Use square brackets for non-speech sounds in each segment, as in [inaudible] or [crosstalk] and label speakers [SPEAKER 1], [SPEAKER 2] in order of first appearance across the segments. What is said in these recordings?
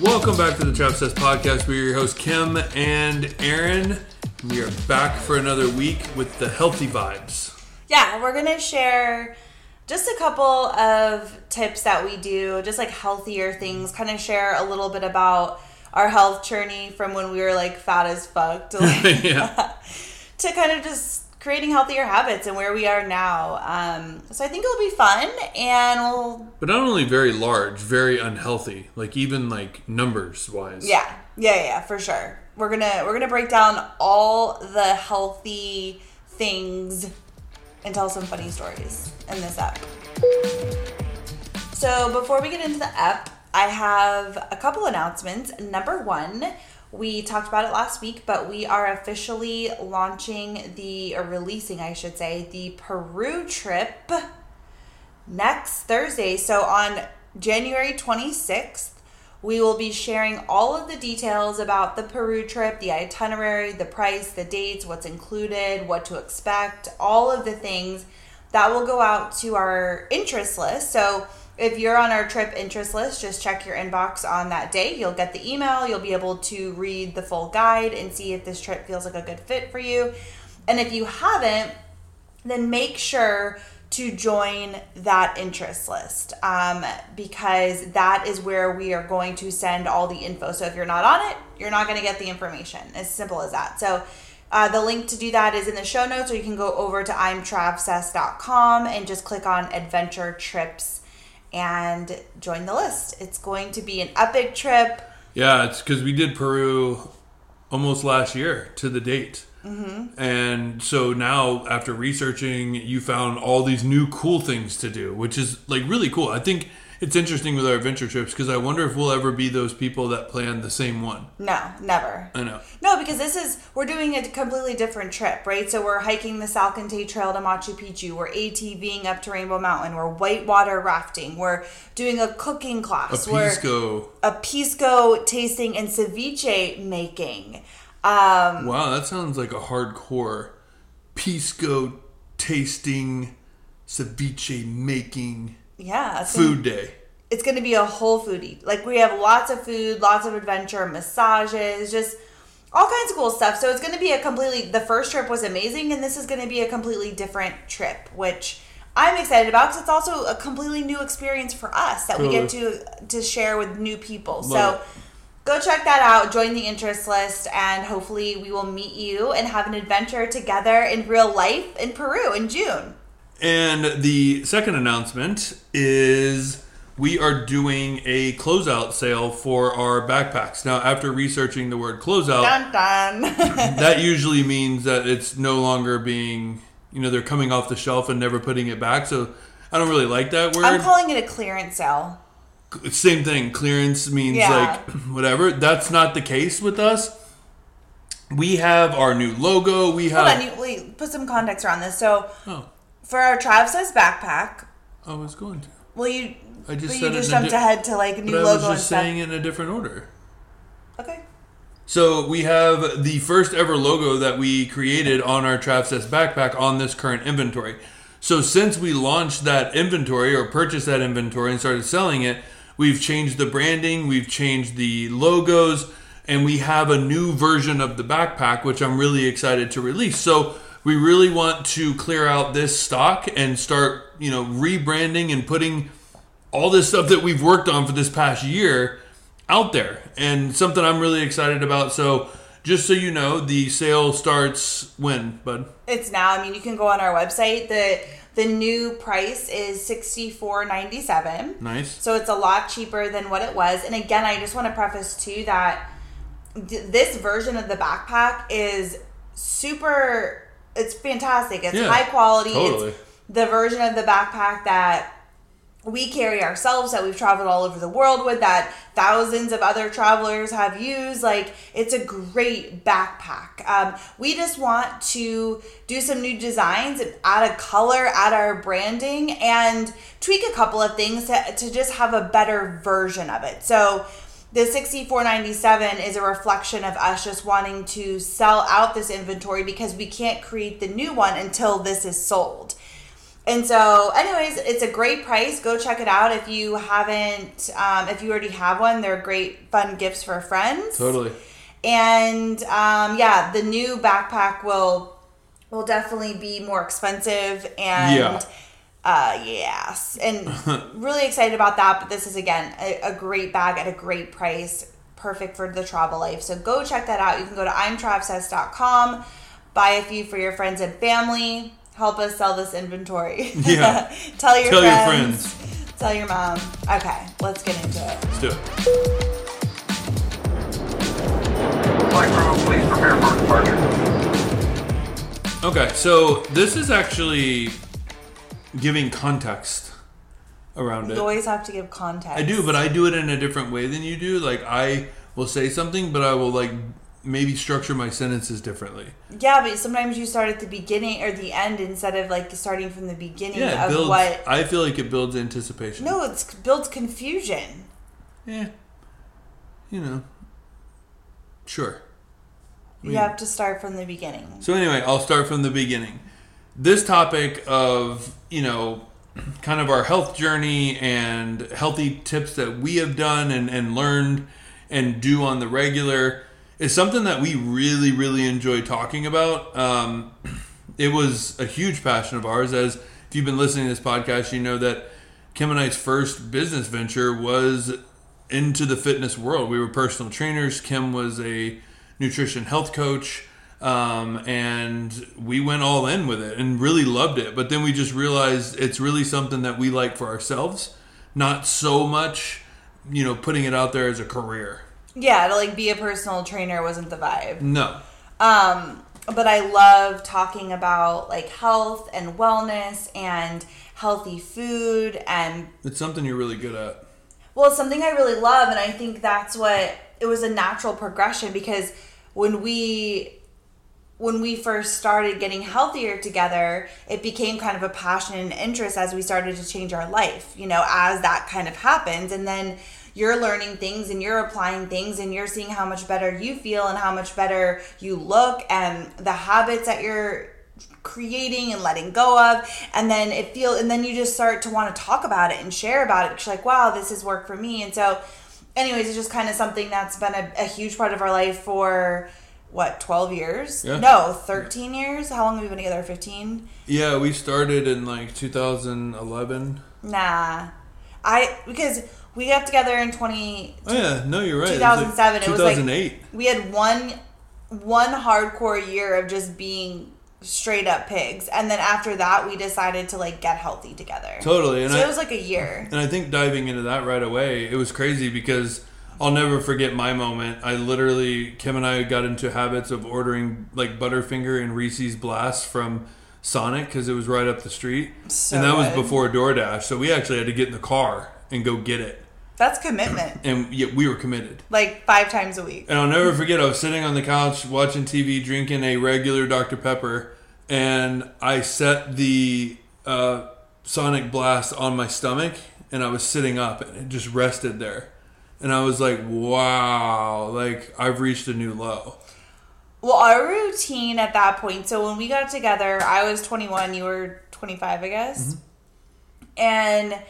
[SPEAKER 1] Welcome back to the Trav Says Podcast. We're your hosts, Kim and Aaron. We are back for another week with the healthy vibes.
[SPEAKER 2] Yeah, we're gonna share just a couple of tips that we do, just like healthier things. Kind of share a little bit about our health journey from when we were like fat as fuck to like [laughs]
[SPEAKER 1] yeah. [laughs]
[SPEAKER 2] to kind of just creating healthier habits and where we are now. Um, so I think it'll be fun, and we'll
[SPEAKER 1] But not only very large, very unhealthy. Like even like numbers wise.
[SPEAKER 2] yeah, yeah, yeah, for sure. We're gonna we're gonna break down all the healthy things and tell some funny stories in this app. So before we get into the app, I have a couple announcements. Number one, we talked about it last week, but we are officially launching the or releasing, I should say, the Peru trip next Thursday. So on January 26th, we will be sharing all of the details about the Peru trip, the itinerary, the price, the dates, what's included, what to expect, all of the things that will go out to our interest list. So if you're on our trip interest list, just check your inbox on that day. You'll get the email, you'll be able to read the full guide and see if this trip feels like a good fit for you. And if you haven't, then make sure to join that interest list um, because that is where we are going to send all the info. So if you're not on it, you're not going to get the information. As simple as that. So uh, the link to do that is in the show notes, or you can go over to imtravsess.com and just click on adventure trips and join the list. It's going to be an epic trip.
[SPEAKER 1] Yeah, it's because we did Peru almost last year to the date. Mm-hmm. And so now, after researching, you found all these new cool things to do, which is like really cool. I think it's interesting with our adventure trips because I wonder if we'll ever be those people that plan the same one.
[SPEAKER 2] No, never.
[SPEAKER 1] I know.
[SPEAKER 2] No, because this is we're doing a completely different trip, right? So we're hiking the Salcantay Trail to Machu Picchu. We're ATVing up to Rainbow Mountain. We're whitewater rafting. We're doing a cooking
[SPEAKER 1] A
[SPEAKER 2] class. We're
[SPEAKER 1] pisco.
[SPEAKER 2] a pisco tasting and ceviche making. Um,
[SPEAKER 1] Wow, that sounds like a hardcore pisco tasting, ceviche making
[SPEAKER 2] yeah, it's gonna,
[SPEAKER 1] food day.
[SPEAKER 2] it's going to be a whole foodie. Like we have lots of food, lots of adventure, massages, just all kinds of cool stuff. So it's going to be a completely. The first trip was amazing, and this is going to be a completely different trip, which I'm excited about because it's also a completely new experience for us that we get to to share with new people. so.
[SPEAKER 1] It.
[SPEAKER 2] Go check that out, join the interest list, and hopefully we will meet you and have an adventure together in real life in Peru in June.
[SPEAKER 1] And the second announcement is we are doing a closeout sale for our backpacks. Now, after researching the word closeout,
[SPEAKER 2] Dun dun. [laughs]
[SPEAKER 1] that usually means that it's no longer being, you know, they're coming off the shelf and never putting it back. So I don't really like that word.
[SPEAKER 2] I'm calling it a clearance sale.
[SPEAKER 1] Same thing. Clearance means
[SPEAKER 2] Yeah.
[SPEAKER 1] like [clears throat] whatever. That's not the case with us. We have our new logo. We have.
[SPEAKER 2] Hold on, you, wait, put some context around this. So,
[SPEAKER 1] oh,
[SPEAKER 2] for our Trav says backpack,
[SPEAKER 1] I was going to.
[SPEAKER 2] well, you,
[SPEAKER 1] I just
[SPEAKER 2] but
[SPEAKER 1] said
[SPEAKER 2] you just jumped
[SPEAKER 1] di-
[SPEAKER 2] ahead to like new
[SPEAKER 1] But I
[SPEAKER 2] logo
[SPEAKER 1] was
[SPEAKER 2] and
[SPEAKER 1] just
[SPEAKER 2] stuff.
[SPEAKER 1] saying it in a different order.
[SPEAKER 2] Okay.
[SPEAKER 1] So we have the first ever logo that we created on our Travsess backpack on this current inventory. So since we launched that inventory or purchased that inventory and started selling it, we've changed the branding, we've changed the logos, and we have a new version of the backpack, which I'm really excited to release. So we really want to clear out this stock and start, you know, rebranding and putting all this stuff that we've worked on for this past year out there and something I'm really excited about. So, just so you know, the sale starts when, bud?
[SPEAKER 2] It's now. I mean, you can go on our website. the The new price is sixty four ninety seven.
[SPEAKER 1] Nice.
[SPEAKER 2] So it's a lot cheaper than what it was. And again, I just want to preface too that th- this version of the backpack is super. It's fantastic. It's
[SPEAKER 1] Yeah,
[SPEAKER 2] high quality.
[SPEAKER 1] totally.
[SPEAKER 2] It's the version of the backpack that we carry ourselves that we've traveled all over the world with that thousands of other travelers have used like it's a great backpack um, we just want to do some new designs and add a color add our branding and tweak a couple of things to, to just have a better version of it so the 6497 is a reflection of us just wanting to sell out this inventory because we can't create the new one until this is sold And so, anyways, it's a great price. Go check it out if you haven't. Um, if you already have one, they're great, fun gifts for friends.
[SPEAKER 1] Totally.
[SPEAKER 2] And um, yeah, the new backpack will will definitely be more expensive and.
[SPEAKER 1] Yeah.
[SPEAKER 2] Uh, yes, and [laughs] really excited about that. But this is again a, a great bag at a great price, perfect for the travel life. So go check that out. You can go to imtravsess.com, buy a few for your friends and family. Help us sell this inventory.
[SPEAKER 1] Yeah. [laughs]
[SPEAKER 2] Tell your
[SPEAKER 1] Tell your
[SPEAKER 2] friends. Tell your mom. Okay, let's get into it.
[SPEAKER 1] Let's do it.
[SPEAKER 3] Flight crew, please prepare for departure.
[SPEAKER 1] Okay, so this is actually giving context around it.
[SPEAKER 2] You always have to give context.
[SPEAKER 1] I do, but I do it in a different way than you do. Like I will say something, but I will like maybe structure my sentences differently.
[SPEAKER 2] Yeah, but sometimes you start at the beginning or the end instead of like starting from the beginning
[SPEAKER 1] Yeah, it
[SPEAKER 2] of
[SPEAKER 1] builds.
[SPEAKER 2] what.
[SPEAKER 1] I feel like it builds anticipation.
[SPEAKER 2] No, it's builds confusion.
[SPEAKER 1] Yeah. You know. Sure.
[SPEAKER 2] You have to start from the beginning.
[SPEAKER 1] So anyway, I'll start from the beginning. This topic of, you know, kind of our health journey and healthy tips that we have done and, and learned and do on the regular is something that we really, really enjoy talking about. Um, it was a huge passion of ours. As if you've been listening to this podcast, you know that Kim and I's first business venture was into the fitness world. We were personal trainers. Kim was a nutrition health coach. Um, and we went all in with it and really loved it. But then we just realized it's really something that we like for ourselves, not so much, you know, putting it out there as a career.
[SPEAKER 2] Yeah, to like be a personal trainer wasn't the vibe.
[SPEAKER 1] No.
[SPEAKER 2] Um, but I love talking about like health and wellness and healthy food and
[SPEAKER 1] It's something you're really good at.
[SPEAKER 2] Well, it's something I really love, and I think that's what it was a natural progression because when we when we first started getting healthier together, it became kind of a passion and interest as we started to change our life, you know, as that kind of happens. And then you're learning things and you're applying things and you're seeing how much better you feel and how much better you look and the habits that you're creating and letting go of. And then it feel and then you just start to want to talk about it and share about it. Because like wow this has worked for me. And so anyways it's just kind of something that's been a, a huge part of our life for what 12 years?
[SPEAKER 1] Yeah.
[SPEAKER 2] no 13 years? How long have we been together? 15
[SPEAKER 1] Yeah, we started in like 2011.
[SPEAKER 2] nah. I because we got together in 20
[SPEAKER 1] Oh yeah, no, you're right. It was, like
[SPEAKER 2] 2007 it was like
[SPEAKER 1] 2008.
[SPEAKER 2] we had one one hardcore year of just being straight up pigs. And then after that we decided to like get healthy together.
[SPEAKER 1] Totally, and
[SPEAKER 2] so
[SPEAKER 1] I-
[SPEAKER 2] it was like a year.
[SPEAKER 1] And I think diving into that right away, it was crazy because I'll never forget my moment. I literally, Kim and I got into habits of ordering like Butterfinger and Reese's Blast from Sonic because it was right up the street.
[SPEAKER 2] So
[SPEAKER 1] and that was
[SPEAKER 2] good.
[SPEAKER 1] before DoorDash. So we actually had to get in the car and go get it.
[SPEAKER 2] that's commitment
[SPEAKER 1] And yet we were committed.
[SPEAKER 2] like five times a week
[SPEAKER 1] And I'll never forget, I was sitting on the couch watching TV, drinking a regular Dr. Pepper, and I set the uh, Sonic Blast on my stomach, and I was sitting up, and it just rested there. And I was like, wow, like I've reached a new low.
[SPEAKER 2] well our routine at that point so when we got together i was 21 you were 25 i guess. Mm-hmm. And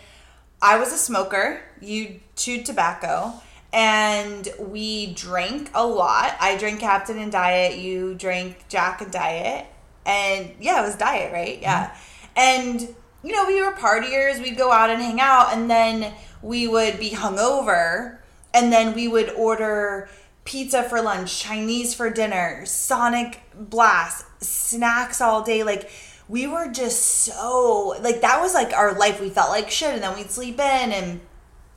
[SPEAKER 2] i was a smoker. You chewed tobacco. And we drank a lot. I drank captain and diet. You drank jack and diet. And yeah it was diet right? Yeah. Mm-hmm. And you know we were partiers. We'd go out and hang out. And then we would be hungover and then we would order pizza for lunch chinese for dinner sonic blast snacks all day. Like we were just so like that was like our life we felt like shit. And then we'd sleep in. And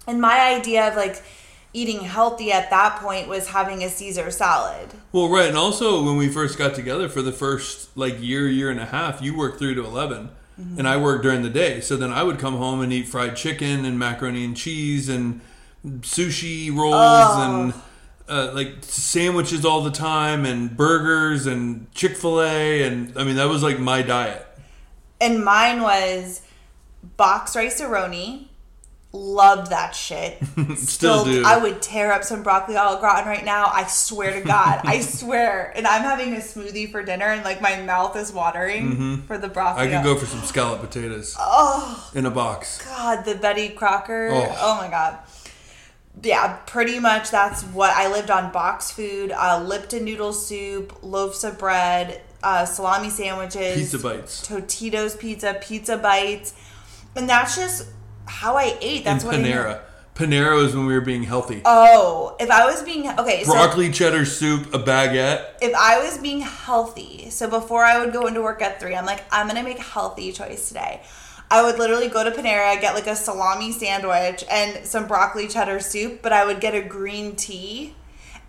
[SPEAKER 2] and my idea of like eating healthy at that point was having a caesar salad.
[SPEAKER 1] Well, right, and also when we first got together for the first like year, year and a half, you worked through to 11 mm-hmm. and I worked during the day. So then I would come home and eat fried chicken and macaroni and cheese and sushi rolls and uh, like sandwiches all the time and burgers and Chick Fil A and I mean that was like my diet.
[SPEAKER 2] and mine was box Rice-A-Roni Loved that shit. [laughs]
[SPEAKER 1] Still do.
[SPEAKER 2] I would tear up some broccoli au gratin right now. I swear to God. I [laughs] swear. And I'm having a smoothie for dinner and like my mouth is watering for the broccoli.
[SPEAKER 1] Mm-hmm. I could go for some scallop potatoes
[SPEAKER 2] Oh
[SPEAKER 1] in a box.
[SPEAKER 2] God, the Betty Crocker.
[SPEAKER 1] Oh.
[SPEAKER 2] Oh, my God. Yeah, pretty much that's what I lived on box food, uh, Lipton noodle soup, loaves of bread, uh, salami sandwiches,
[SPEAKER 1] Pizza bites.
[SPEAKER 2] Totino's pizza, pizza bites. And that's just how I ate. That's
[SPEAKER 1] and
[SPEAKER 2] what I.
[SPEAKER 1] Panera. Panera was when we were being healthy.
[SPEAKER 2] Oh, if I was being okay, so
[SPEAKER 1] Broccoli cheddar soup, a baguette.
[SPEAKER 2] if I was being healthy, so before I would go into work at three, I'm like, I'm gonna make a healthy choice today. I would literally go to Panera, get like a salami sandwich and some broccoli cheddar soup, but I would get a green tea.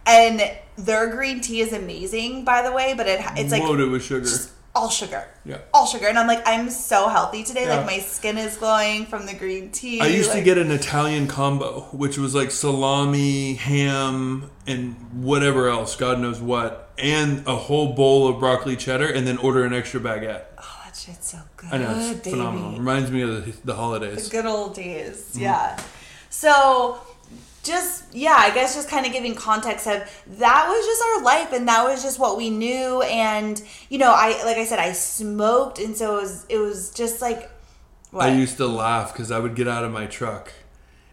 [SPEAKER 2] And their green tea is amazing, by the way, but it it's like
[SPEAKER 1] loaded with sugar.
[SPEAKER 2] all sugar.
[SPEAKER 1] Yeah.
[SPEAKER 2] All sugar. And I'm like, I'm so healthy today.
[SPEAKER 1] Yeah.
[SPEAKER 2] Like my skin is glowing from the green tea.
[SPEAKER 1] I used to get an Italian combo, which was like salami, ham, and whatever else, God knows what, and a whole bowl of broccoli cheddar, and then order an extra baguette.
[SPEAKER 2] Oh, shit's so good.
[SPEAKER 1] I know it's
[SPEAKER 2] baby.
[SPEAKER 1] phenomenal. Reminds me of the, the holidays.
[SPEAKER 2] The good old days
[SPEAKER 1] Mm-hmm.
[SPEAKER 2] yeah so just yeah i guess just kind of giving context of that was just our life and that was just what we knew and you know i like i said i smoked and so it was it was just like what?
[SPEAKER 1] I used to laugh because I would get out of my truck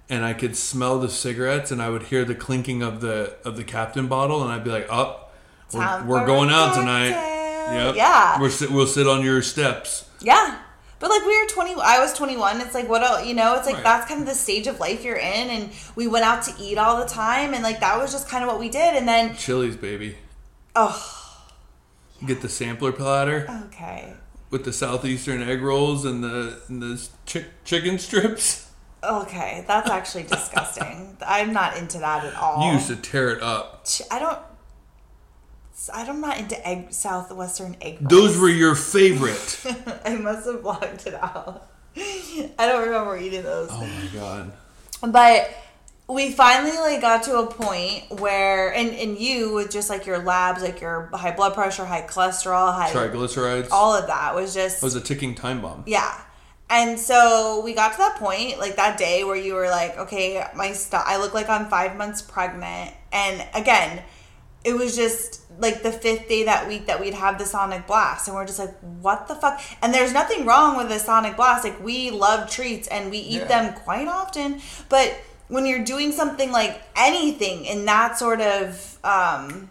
[SPEAKER 1] and I could smell the cigarettes and I would hear the clinking of the of the captain bottle and I'd be like, "Up, we're, we're going out tonight." Yep.
[SPEAKER 2] Yeah.
[SPEAKER 1] We're sit, we'll sit on your steps.
[SPEAKER 2] yeah but like we were 20 i was 21 it's like what else you know it's like
[SPEAKER 1] Right.
[SPEAKER 2] that's kind of the stage of life you're in and we went out to eat all the time and like that was just kind of what we did and then
[SPEAKER 1] Chili's, baby.
[SPEAKER 2] oh
[SPEAKER 1] Get the sampler platter
[SPEAKER 2] okay
[SPEAKER 1] with the southeastern egg rolls and the and the chick, chicken strips.
[SPEAKER 2] Okay, that's actually disgusting. I'm not into that at all.
[SPEAKER 1] You used to tear it up.
[SPEAKER 2] I don't. I'm not into egg southwestern egg.
[SPEAKER 1] Those were your favorite. [laughs]
[SPEAKER 2] I must have blocked it out. I don't remember eating those.
[SPEAKER 1] oh my god.
[SPEAKER 2] But we finally like got to a point where, and and you with just like your labs, like your high blood pressure, high cholesterol, high
[SPEAKER 1] Triglycerides.
[SPEAKER 2] all of that was just
[SPEAKER 1] It was a ticking time bomb.
[SPEAKER 2] Yeah. And so we got to that point, like that day where you were like, okay, my stuff, I look like I'm five months pregnant. And again, it was just like the fifth day that week that we'd have the Sonic Blast. And we're just like, what the fuck? And there's nothing wrong with the Sonic Blast. Like, we love treats and we eat
[SPEAKER 1] Yeah.
[SPEAKER 2] them quite often. But when you're doing something like anything in that sort of, um,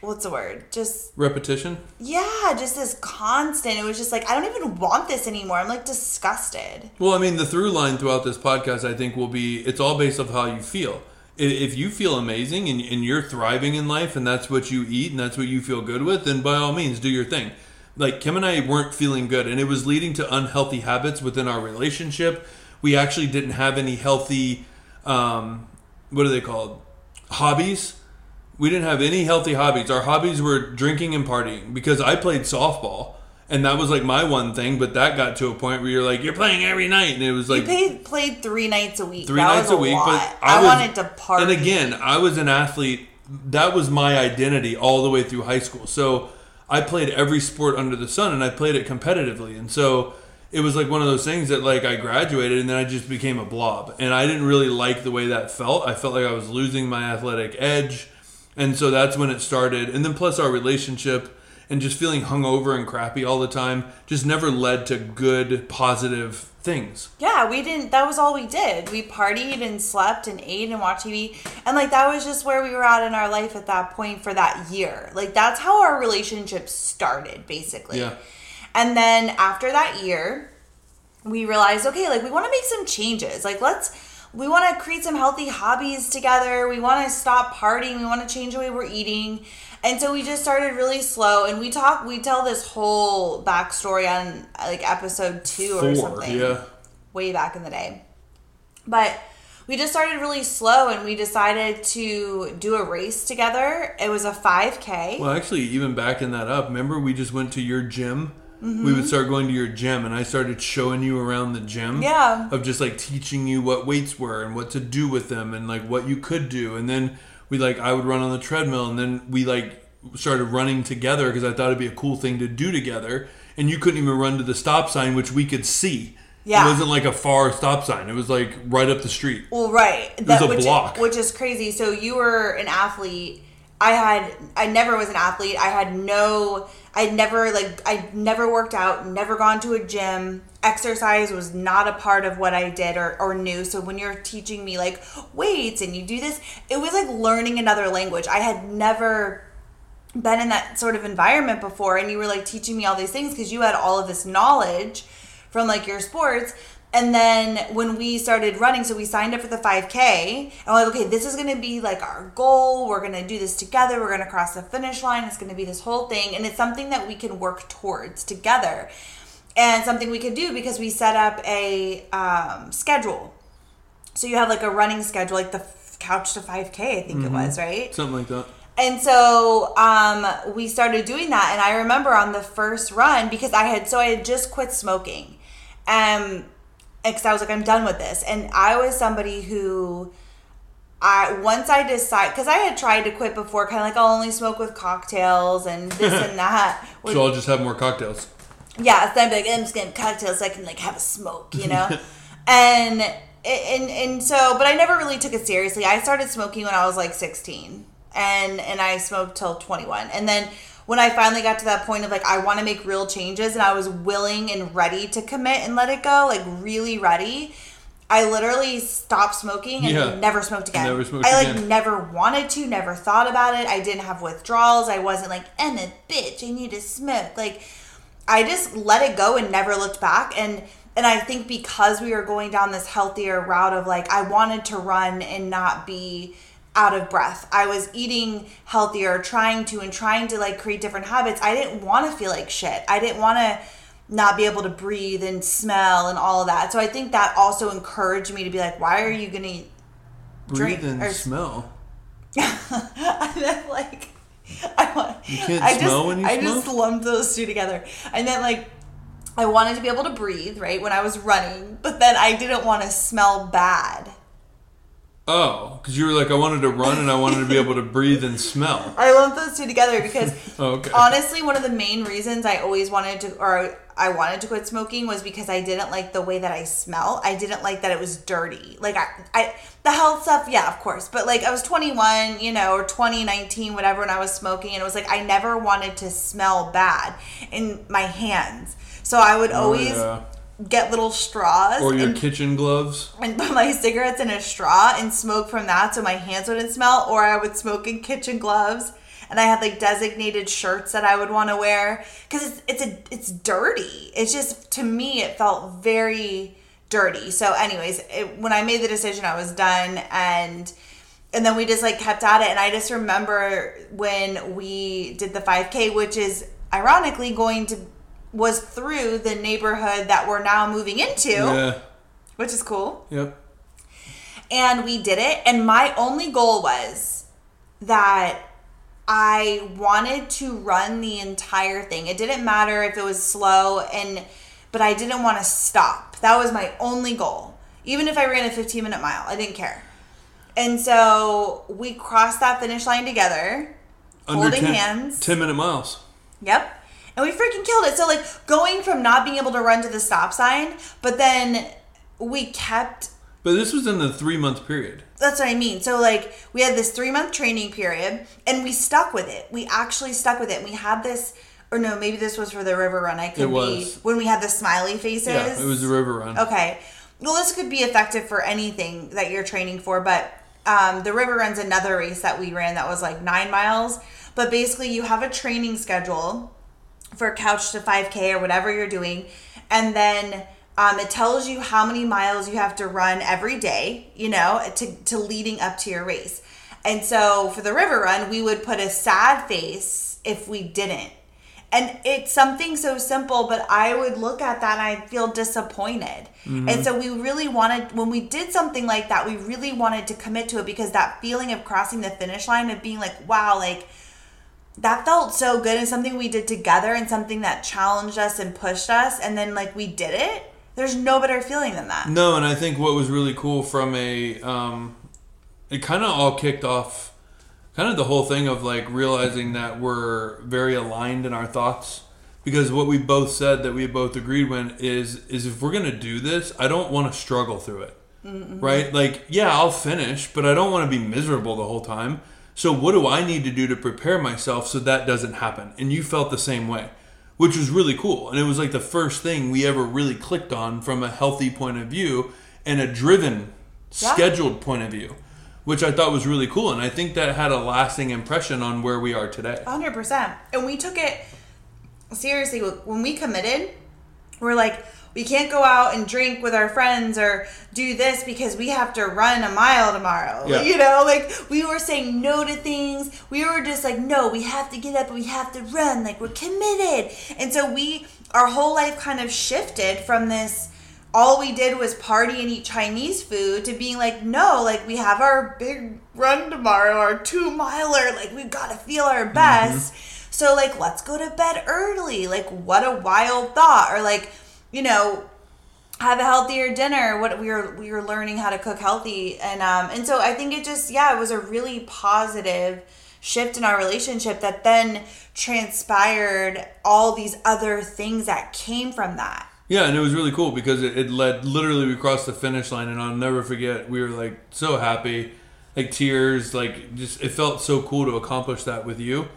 [SPEAKER 2] what's the word? Just
[SPEAKER 1] Repetition.
[SPEAKER 2] yeah, just this constant. It was just like I don't even want this anymore. I'm like disgusted.
[SPEAKER 1] Well, I mean, the through line throughout this podcast, I think, will be it's all based off how you feel. If you feel amazing and, and you're thriving in life and that's what you eat and that's what you feel good with, then by all means, do your thing. Like, Kim and I weren't feeling good, and it was leading to unhealthy habits within our relationship. We actually didn't have any healthy, um, what are they called? Hobbies. We didn't have any healthy hobbies. Our hobbies were drinking and partying because I played softball. And that was like my one thing, but that got to a point where you're like, you're playing every night, and it was like
[SPEAKER 2] you played played three nights a week.
[SPEAKER 1] three
[SPEAKER 2] that
[SPEAKER 1] nights
[SPEAKER 2] was
[SPEAKER 1] a week.
[SPEAKER 2] lot.
[SPEAKER 1] But
[SPEAKER 2] I,
[SPEAKER 1] was,
[SPEAKER 2] wanted to party.
[SPEAKER 1] And again, I was an athlete. That was my identity all the way through high school. So I played every sport under the sun, and I played it competitively. And so it was like one of those things that like I graduated, and then I just became a blob, and I didn't really like the way that felt. I felt like I was losing my athletic edge, and so that's when it started. And then plus our relationship. And just feeling hungover and crappy all the time just never led to good, positive things.
[SPEAKER 2] yeah, we didn't. That was all we did. We partied and slept and ate and watched TV, and like that was just where we were at in our life at that point for that year. Like that's how our relationship started, basically.
[SPEAKER 1] Yeah.
[SPEAKER 2] And then after that year, we realized, okay, like we want to make some changes. Like let's we want to create some healthy hobbies together. We want to stop partying. We want to change the way we're eating. And so we just started really slow and we talk we tell this whole backstory on like episode 2 or something.
[SPEAKER 1] yeah.
[SPEAKER 2] Way back in the day. But we just started really slow and we decided to do a race together. It was a 5K.
[SPEAKER 1] Well, actually, even backing that up, remember we just went to your gym?
[SPEAKER 2] Mm-hmm.
[SPEAKER 1] We would start going to your gym, and I started showing you around the gym.
[SPEAKER 2] Yeah.
[SPEAKER 1] Of just like teaching you what weights were and what to do with them and like what you could do. And then we like, I would run on the treadmill, and then we like started running together because I thought it'd be a cool thing to do together. And you couldn't even run to the stop sign, which we could see.
[SPEAKER 2] Yeah.
[SPEAKER 1] It wasn't like a far stop sign. It was like right up the street.
[SPEAKER 2] Well, right.
[SPEAKER 1] it was a
[SPEAKER 2] which,
[SPEAKER 1] block.
[SPEAKER 2] which is crazy. So you were an athlete. I had. I never was an athlete. I had no. I never like. I never worked out. Never gone to a gym. Exercise was not a part of what I did or, or knew. So when you're teaching me like weights and you do this, it was like learning another language. I had never been in that sort of environment before and you were like teaching me all these things because you had all of this knowledge from like your sports and then when we started running so we signed up for the 5k and we're like okay this is going to be like our goal. We're going to do this together. We're going to cross the finish line. It's going to be this whole thing. And it's something that we can work towards together. And something we could do because we set up a um, schedule. So you have like a running schedule like the f- couch to 5k i think it was right?
[SPEAKER 1] Something like that.
[SPEAKER 2] and so um, we started doing that. And I remember on the first run, because I had, so I had just quit smoking. Um, because I was like, I'm done with this. And I was somebody who, I once I decide, because I had tried to quit before, kind of like I'll only smoke with cocktails and this and [laughs] that.
[SPEAKER 1] So I'll just have more cocktails.
[SPEAKER 2] Yeah, so I'd be like, I'm just getting cocktails so I can like have a smoke, you know? [laughs] and and and so but I never really took it seriously. I started smoking when I was like 16. And and I smoked till 21. And then when I finally got to that point of like I want to make real changes and I was willing and ready to commit and let it go, like really ready, I literally stopped smoking and
[SPEAKER 1] Yeah.
[SPEAKER 2] never smoked again.
[SPEAKER 1] Never smoked
[SPEAKER 2] I like
[SPEAKER 1] again.
[SPEAKER 2] never wanted to, never thought about it. I didn't have withdrawals. I wasn't like, I'm a bitch, I need to smoke. Like I just let it go and never looked back and and I think because we were going down this healthier route of like I wanted to run and not be out of breath. I was eating healthier, trying to and trying to like create different habits. I didn't want to feel like shit. I didn't want to not be able to breathe and smell and all of that. So I think that also encouraged me to be like, why are you to
[SPEAKER 1] Breathe
[SPEAKER 2] Drink
[SPEAKER 1] and
[SPEAKER 2] or-
[SPEAKER 1] smell. [laughs]
[SPEAKER 2] and then like I want
[SPEAKER 1] You can't
[SPEAKER 2] I
[SPEAKER 1] smell
[SPEAKER 2] just,
[SPEAKER 1] when you
[SPEAKER 2] I just
[SPEAKER 1] smoke?
[SPEAKER 2] lumped those two together. And then like I wanted to be able to breathe, right, when I was running, but then I didn't want to smell bad.
[SPEAKER 1] Oh, because you were like, I wanted to run and I wanted to be able to [laughs] breathe and smell.
[SPEAKER 2] I lumped those two together because [laughs]
[SPEAKER 1] Oh, okay.
[SPEAKER 2] honestly, one of the main reasons I always wanted to, or I wanted to quit smoking was because I didn't like the way that I smell. I didn't like that it was dirty. Like I, I the health stuff, yeah, of course. But like I was 21, you know, or 2019, whatever, when I was smoking, and it was like I never wanted to smell bad in my hands. So I would oh, always
[SPEAKER 1] Oh, yeah.
[SPEAKER 2] Get little straws
[SPEAKER 1] Or your
[SPEAKER 2] and
[SPEAKER 1] kitchen gloves.
[SPEAKER 2] and put my cigarettes in a straw and smoke from that so my hands wouldn't smell or i would smoke in kitchen gloves and i had like designated shirts that i would want to wear because it's it's a it's dirty it's just to me it felt very dirty so anyways it, when i made the decision i was done and and then we just like kept at it and i just remember when we did the 5k which is ironically going to was through the neighborhood that we're now moving into
[SPEAKER 1] Yeah.
[SPEAKER 2] which is cool
[SPEAKER 1] Yep.
[SPEAKER 2] and we did it and my only goal was that i wanted to run the entire thing it didn't matter if it was slow and but i didn't want to stop that was my only goal even if i ran a 15 minute mile i didn't care and so we crossed that finish line together holding
[SPEAKER 1] 10,
[SPEAKER 2] hands
[SPEAKER 1] 10 minute miles.
[SPEAKER 2] Yep. And we freaking killed it. So like going from not being able to run to the stop sign, but then we kept
[SPEAKER 1] But this was in the three month period.
[SPEAKER 2] that's what I mean. So like we had this 3 month training period and we stuck with it. We actually stuck with it. We had this or no, maybe this was for the river run. I could
[SPEAKER 1] It was.
[SPEAKER 2] be when we had the smiley faces.
[SPEAKER 1] Yeah, it was the river run.
[SPEAKER 2] Okay. Well, this could be effective for anything that you're training for, but um, the river run's another race that we ran that was like nine miles. But basically, you have a training schedule for couch to 5K or whatever you're doing, and then um, it tells you how many miles you have to run every day, you know, to, to leading up to your race. And so for the river run, we would put a sad face if we didn't. And it's something so simple, but I would look at that and I'd feel disappointed. And so we really wanted, when we did something like that, we really wanted to commit to it because that feeling of crossing the finish line of being like, wow, like that felt so good and something we did together and something that challenged us and pushed us. And then like we did it. There's no better feeling than that.
[SPEAKER 1] No, and I think what was really cool from a, um, it kind of all kicked off, kind of the whole thing of like realizing that we're very aligned in our thoughts, because what we both said that we both agreed when is is if we're gonna do this, I don't want to struggle through it, right? Like, yeah, I'll finish, but I don't want to be miserable the whole time. So, what do I need to do to prepare myself so that doesn't happen? And you felt the same way, which was really cool. And it was like the first thing we ever really clicked on from a healthy point of view and a driven,
[SPEAKER 2] Yeah.
[SPEAKER 1] scheduled point of view, which I thought was really cool. And I think that had a lasting impression on where we are today.
[SPEAKER 2] hundred percent. And we took it seriously when we committed. We're like, we can't go out and drink with our friends or do this because we have to run a mile tomorrow.
[SPEAKER 1] Yeah.
[SPEAKER 2] You know, like we were saying no to things. We were just like, no, we have to get up we have to run. Like we're committed. And so we, our whole life kind of shifted from this. All we did was party and eat Chinese food to being like, no, like we have our big run tomorrow, our two miler, like we've got to feel our mm-hmm. best. So like let's go to bed early. Like what a wild thought. Or like, you know, have a healthier dinner. What we were we were learning how to cook healthy. And um and so I think it just yeah, it was a really positive shift in our relationship that then transpired all these other things that came from that.
[SPEAKER 1] Yeah, and it was really cool because it, it led literally we crossed the finish line, and I'll never forget. We were like so happy, like tears, like just it felt so cool to accomplish that with you.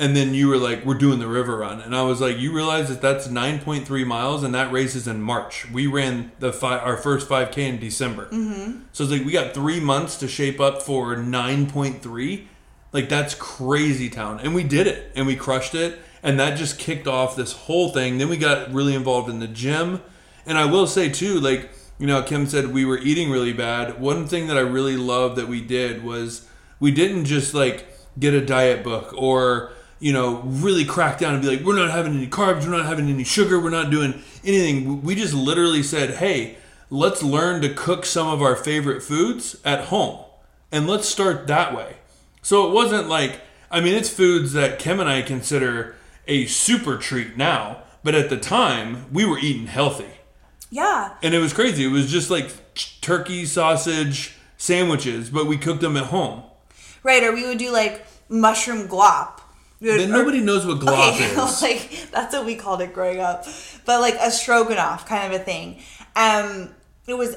[SPEAKER 1] And then you were like, "We're doing the river run," and I was like, "You realize that that's nine point three miles, and that race is in March. We ran the five, our first five k in December, mm-hmm. so it's like we got three months to shape up for nine point three. Like that's crazy town, and we did it, and we crushed it, and that just kicked off this whole thing. Then we got really involved in the gym, and I will say too, like you know, Kim said we were eating really bad. One thing that I really loved that we did was we didn't just like get a diet book or you know really crack down and be like we're not having any carbs, we're not having any sugar, we're not doing anything. We just literally said, hey, let's learn to cook some of our favorite foods at home, and let's start that way. So it wasn't like, I mean, it's foods that Kim and I consider a super treat now, but at the time, we were eating healthy.
[SPEAKER 2] Yeah.
[SPEAKER 1] And it was crazy. It was just like turkey, sausage, sandwiches, but we cooked them at home.
[SPEAKER 2] Right, or we would do like mushroom glop.
[SPEAKER 1] Then nobody knows what glop
[SPEAKER 2] Okay, [laughs]
[SPEAKER 1] is.
[SPEAKER 2] like that's what we called it growing up, but like a stroganoff kind of a thing. Um, it was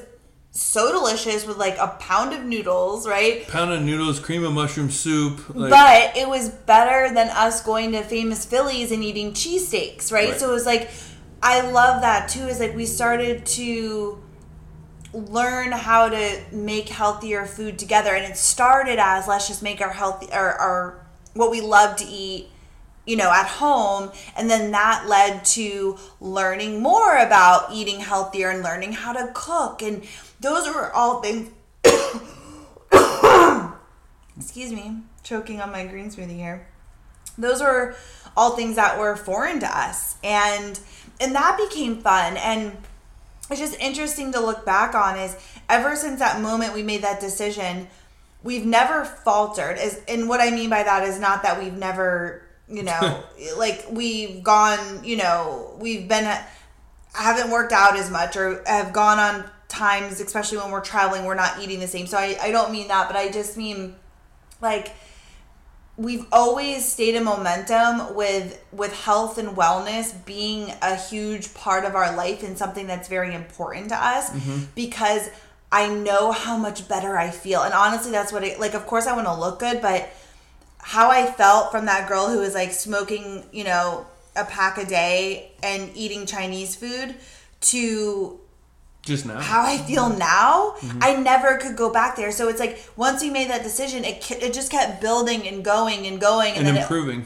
[SPEAKER 2] so delicious with like a pound of noodles, right?
[SPEAKER 1] Pound of noodles, cream of mushroom soup. Like,
[SPEAKER 2] but it was better than us going to famous Phillies and eating cheesesteaks, right?
[SPEAKER 1] Right.
[SPEAKER 2] So it was like, I love that too. Is like we started to learn how to make healthier food together, and it started as let's just make our healthy or our what we love to eat. You know, at home, and then that led to learning more about eating healthier and learning how to cook, and those were all things [coughs] excuse me, choking on my green smoothie here. Those were all things that were foreign to us, and and that became fun. And it's just interesting to look back on. Is ever since that moment we made that decision, we've never faltered. Is and what I mean by that is not that we've never, you know, [laughs] like we've gone, you know, we've been haven't worked out as much or have gone on times, especially when we're traveling, we're not eating the same. So I, I don't mean that, but I just mean like we've always stayed in momentum with with health and wellness being a huge part of our life and something that's very important to us mm-hmm. because I know how much better I feel. And honestly, that's what it like of course I want to look good, but how I felt from that girl who was like smoking, you know, a pack a day and eating Chinese food to
[SPEAKER 1] just now.
[SPEAKER 2] how I feel now,
[SPEAKER 1] Mm-hmm.
[SPEAKER 2] I never could go back there. So it's like once we made that decision, it it just kept building and going and going, and,
[SPEAKER 1] and
[SPEAKER 2] then it,
[SPEAKER 1] improving.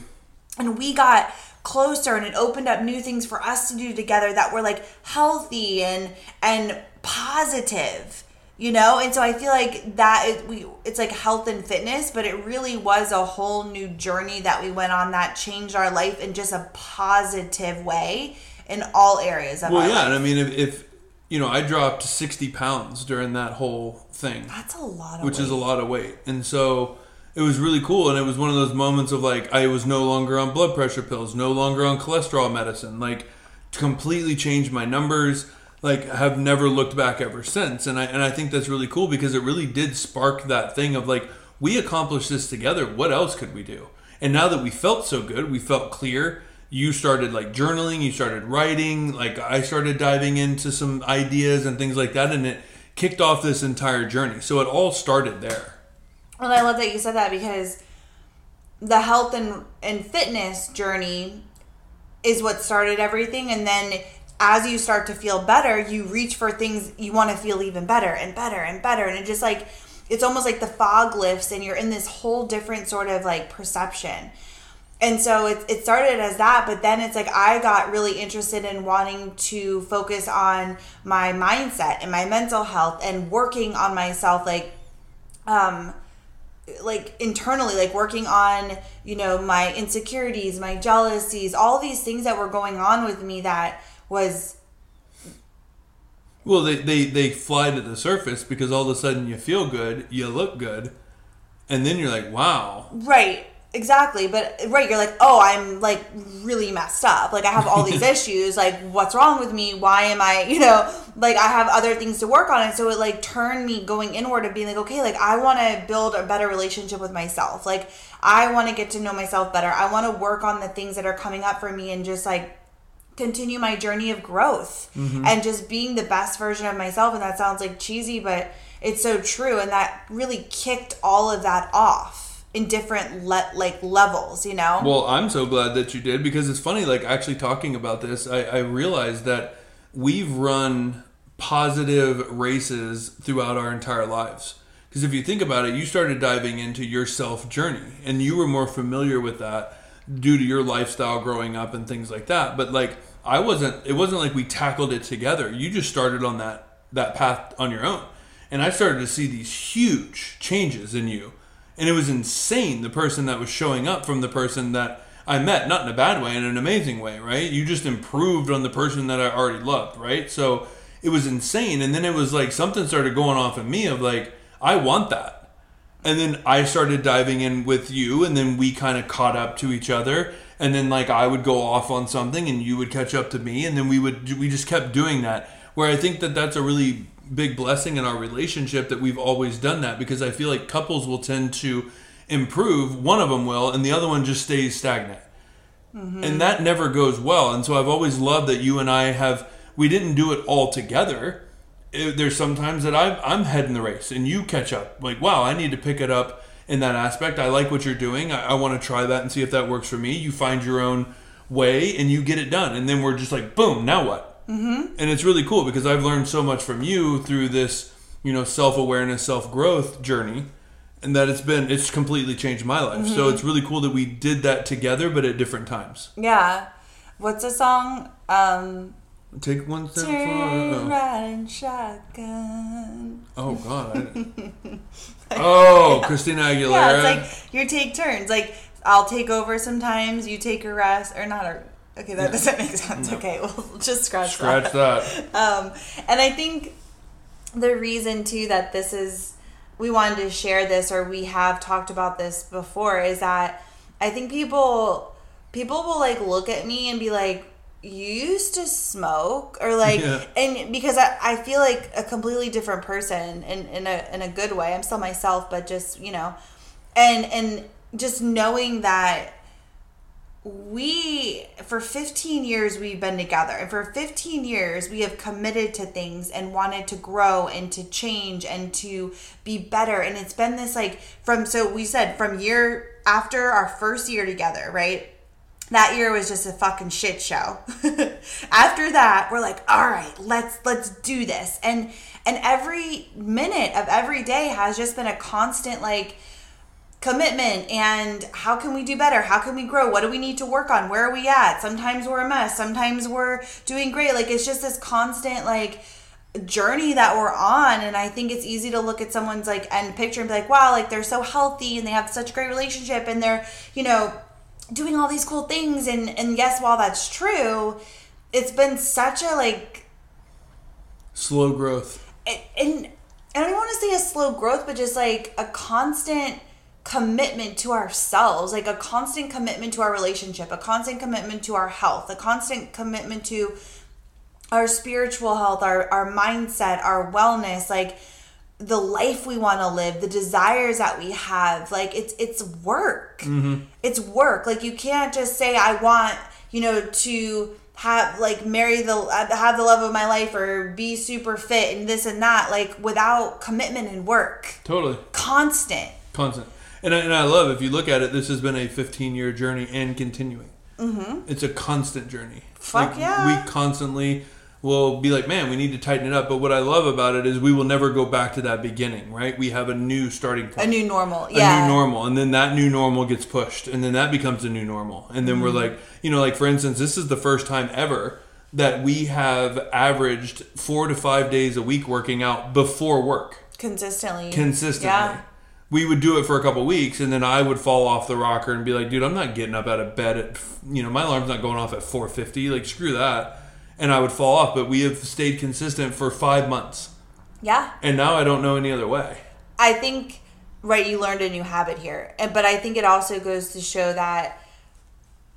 [SPEAKER 2] and we got closer, and it opened up new things for us to do together that were like healthy and and positive, you know. And so I feel like that is, we it's like health and fitness, but it really was a whole new journey that we went on that changed our life in just a positive way in all areas of
[SPEAKER 1] Well,
[SPEAKER 2] our
[SPEAKER 1] yeah,
[SPEAKER 2] life.
[SPEAKER 1] and I mean, if, if you know, I dropped sixty pounds during that whole thing.
[SPEAKER 2] That's a lot of
[SPEAKER 1] which is a lot of weight. And so it was really cool. And it was one of those moments of like, I was no longer on blood pressure pills, no longer on cholesterol medicine, like completely changed my numbers. Like have never looked back ever since. And I, and I think that's really cool because it really did spark that thing of like, we accomplished this together. What else could we do? And now that we felt so good, we felt clear. you started like journaling, you started writing, like I started diving into some ideas and things like that, and it kicked off this entire journey. So it all started there.
[SPEAKER 2] And I love that you said that because the health and, and fitness journey is what started everything. And then as you start to feel better, you reach for things you want to feel even better and better and better. And it just like, it's almost like the fog lifts and you're in this whole different sort of like perception. And so it, it started as that, but then it's like I got really interested in wanting to focus on my mindset and my mental health and working on myself, like, um, like internally like working on you know my insecurities my jealousies all these things that were going on with me that was
[SPEAKER 1] Well, they, they, they fly to the surface because all of a sudden you feel good, you look good, and then you're like, wow.
[SPEAKER 2] right exactly but right you're like oh i'm like really messed up. Like i have all these [laughs] issues like what's wrong with me? Why am i you know like i have other things to work on. And so it like turned me going inward and being like okay like i want to build a better relationship with myself. Like i want to get to know myself better. I want to work on the things that are coming up for me and just like continue my journey of growth mm-hmm. and just being the best version of myself and that sounds like cheesy but it's so true and that really kicked all of that off in different le- like levels you know
[SPEAKER 1] Well, I'm so glad that you did because it's funny, like actually talking about this, I, I realized that we've run positive races throughout our entire lives. Because if you think about it, you started diving into your self journey and you were more familiar with that due to your lifestyle growing up and things like that. But like I wasn't it wasn't like we tackled it together. You just started on that that path on your own. And I started to see these huge changes in you and it was insane the person that was showing up from the person that I met, not in a bad way, in an amazing way, right? You just improved on the person that I already loved, right? So it was insane. And then it was like something started going off in me of like, I want that. And then I started diving in with you, and then we kind of caught up to each other. And then like I would go off on something, and you would catch up to me, and then we would we just kept doing that. Where I think that that's a really big blessing in our relationship that we've always done that because I feel like couples will tend to improve, one of them will, and the other one just stays stagnant. Mm-hmm. And that never goes well. And so I've always loved that you and I have, we didn't do it all together. There's sometimes that I'm, I'm heading the race and you catch up. Like, wow, I need to pick it up in that aspect. I like what you're doing. I, I want to try that and see if that works for me. You find your own way and you get it done. And then we're just like, boom, now what? Mm-hmm. And it's really cool because I've learned so much from you through this, you know, self awareness, self growth journey. And that it's been, it's completely changed my life. So it's really cool that we did that together, but at different times.
[SPEAKER 2] yeah what's the song um
[SPEAKER 1] Take one step forward.
[SPEAKER 2] riding shotgun
[SPEAKER 1] Oh, God. [laughs] [laughs] Oh, Christina Aguilera.
[SPEAKER 2] yeah it's like you take turns. Like i'll take over sometimes. You take a rest. Or not a okay that doesn't make sense. Okay we'll [laughs] just scratch,
[SPEAKER 1] Scratch
[SPEAKER 2] that
[SPEAKER 1] that. [laughs]
[SPEAKER 2] um, and I think the reason too that this is we wanted to share this or we have talked about this before is that I think people people will like look at me and be like used to smoke or like
[SPEAKER 1] Yeah.
[SPEAKER 2] and because I, I feel like a completely different person in, in a in a good way. I'm still myself but just, you know, and and just knowing that we for 15 years we've been together and for 15 years we have committed to things and wanted to grow and to change and to be better and it's been this like from so we said from year after our first year together right that year was just a fucking shit show. [laughs] After that we're like all right let's let's do this. And and every minute of every day has just been a constant like commitment and how can we do better? How can we grow? What do we need to work on? Where are we at? Sometimes we're a mess. Sometimes we're doing great. Like it's just this constant like journey that we're on. And i think it's easy to look at someone's like end picture and be like wow like they're so healthy and they have such a great relationship and they're you know doing all these cool things and and yes while that's true it's been such a like
[SPEAKER 1] Slow growth.
[SPEAKER 2] and, and I don't want to say a slow growth, but just like a constant commitment to ourselves, like a constant commitment to our relationship, a constant commitment to our health, a constant commitment to our spiritual health, our, our mindset, our wellness, like the life we want to live, the desires that we have. Like it's it's work. It's work. Like you can't just say I want you know, to have like marry the have the love of my life or be super fit and this and that like without commitment and work
[SPEAKER 1] Totally.
[SPEAKER 2] constant
[SPEAKER 1] Constant. And I, and I love, if you look at it, this has been a 15 year journey and continuing. Mm-hmm. It's a constant journey.
[SPEAKER 2] Fuck yeah.
[SPEAKER 1] We constantly will be like, man, we need to tighten it up. But what I love about it is we will never go back to that beginning, right? We have a new starting point.
[SPEAKER 2] a new normal yeah, a
[SPEAKER 1] new normal and then that new normal gets pushed and then that becomes a new normal and then we're
[SPEAKER 2] Mm-hmm.
[SPEAKER 1] like you know like for instance this is the first time ever that we have averaged four to five days a week working out before work
[SPEAKER 2] consistently
[SPEAKER 1] consistently
[SPEAKER 2] yeah
[SPEAKER 1] we would do it for a couple weeks and then i would fall off the rocker and be like dude i'm not getting up out of bed at you know my alarm's not going off at 4.50 like screw that and i would fall off but we have stayed consistent for five months.
[SPEAKER 2] Yeah.
[SPEAKER 1] And now i don't know any other way.
[SPEAKER 2] I think right you learned a new habit here. And but I think it also goes to show that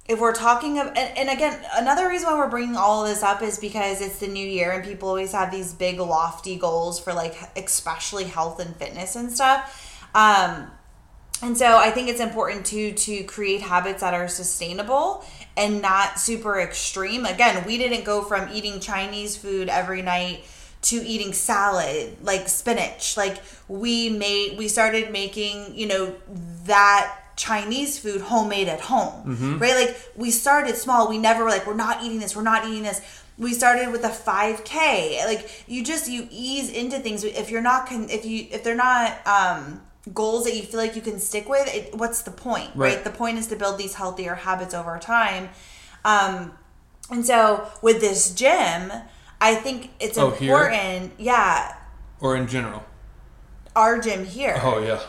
[SPEAKER 2] if we're talking of and, and again another reason why we're bringing all of this up is because it's the new year and people always have these big lofty goals for like especially health and fitness and stuff. Um and so i think it's important to to create habits that are sustainable and not super extreme. Again we didn't go from eating chinese food every night to eating salad like spinach. Like we made we started making you know that chinese food homemade at home right? Like we started small. We never were like we're not eating this. We're not eating this. We started with a 5k like you just you ease into things. If you're not con- if you if they're not um goals that you feel like you can stick with it, what's the point right.
[SPEAKER 1] Right.
[SPEAKER 2] the point is to build these healthier habits over time um and so with this gym i think it's
[SPEAKER 1] Oh, here?
[SPEAKER 2] important yeah
[SPEAKER 1] or in general
[SPEAKER 2] our gym here
[SPEAKER 1] oh yeah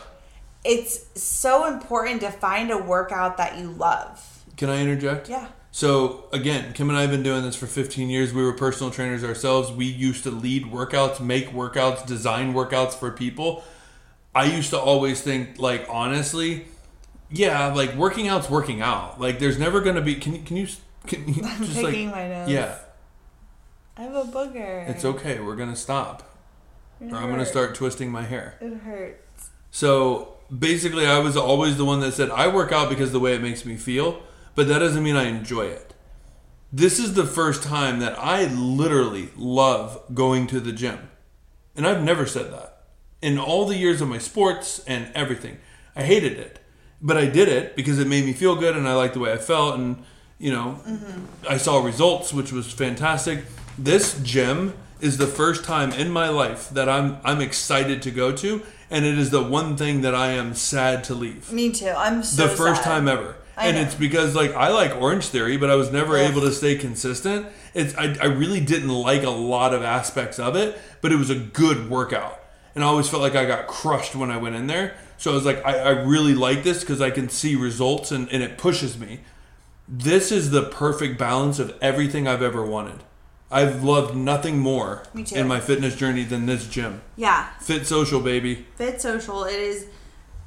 [SPEAKER 2] it's so important to find a workout that you love
[SPEAKER 1] Can I interject?
[SPEAKER 2] yeah
[SPEAKER 1] So again, Kim and I have been doing this for 15 years. We were personal trainers ourselves. We used to lead workouts, make workouts, design workouts for people. I used to always think, like, honestly, yeah, like working out's working out. Like, there's never gonna be. Can you can you can you [laughs]
[SPEAKER 2] I'm
[SPEAKER 1] just
[SPEAKER 2] picking
[SPEAKER 1] like
[SPEAKER 2] my nose.
[SPEAKER 1] yeah?
[SPEAKER 2] i have a booger
[SPEAKER 1] It's okay. We're gonna stop,
[SPEAKER 2] It
[SPEAKER 1] or I'm gonna
[SPEAKER 2] hurts.
[SPEAKER 1] start twisting my hair.
[SPEAKER 2] it hurts
[SPEAKER 1] So basically, I was always the one that said, I work out because of the way it makes me feel, but that doesn't mean I enjoy it. This is the first time that I literally love going to the gym. And I've never said that. In all the years of my sports and everything, I hated it. But I did it because it made me feel good and I liked the way I felt. And, you know, I saw results, which was fantastic. This gym is the first time in my life that I'm I'm excited to go to, and it is the one thing that I am sad to leave.
[SPEAKER 2] me too i'm so
[SPEAKER 1] the first
[SPEAKER 2] sad.
[SPEAKER 1] time ever.
[SPEAKER 2] I
[SPEAKER 1] and
[SPEAKER 2] know.
[SPEAKER 1] it's because like I like Orange Theory, but I was never
[SPEAKER 2] Ugh.
[SPEAKER 1] able to stay consistent. It's I, I really didn't like a lot of aspects of it, but it was a good workout. And I always felt like I got crushed when I went in there. So I was like, I, I really like this because I can see results and, and it pushes me. This is the perfect balance of everything I've ever wanted. I've loved nothing more in my fitness journey than this gym.
[SPEAKER 2] yeah
[SPEAKER 1] Fit social, baby.
[SPEAKER 2] Fit Social. It is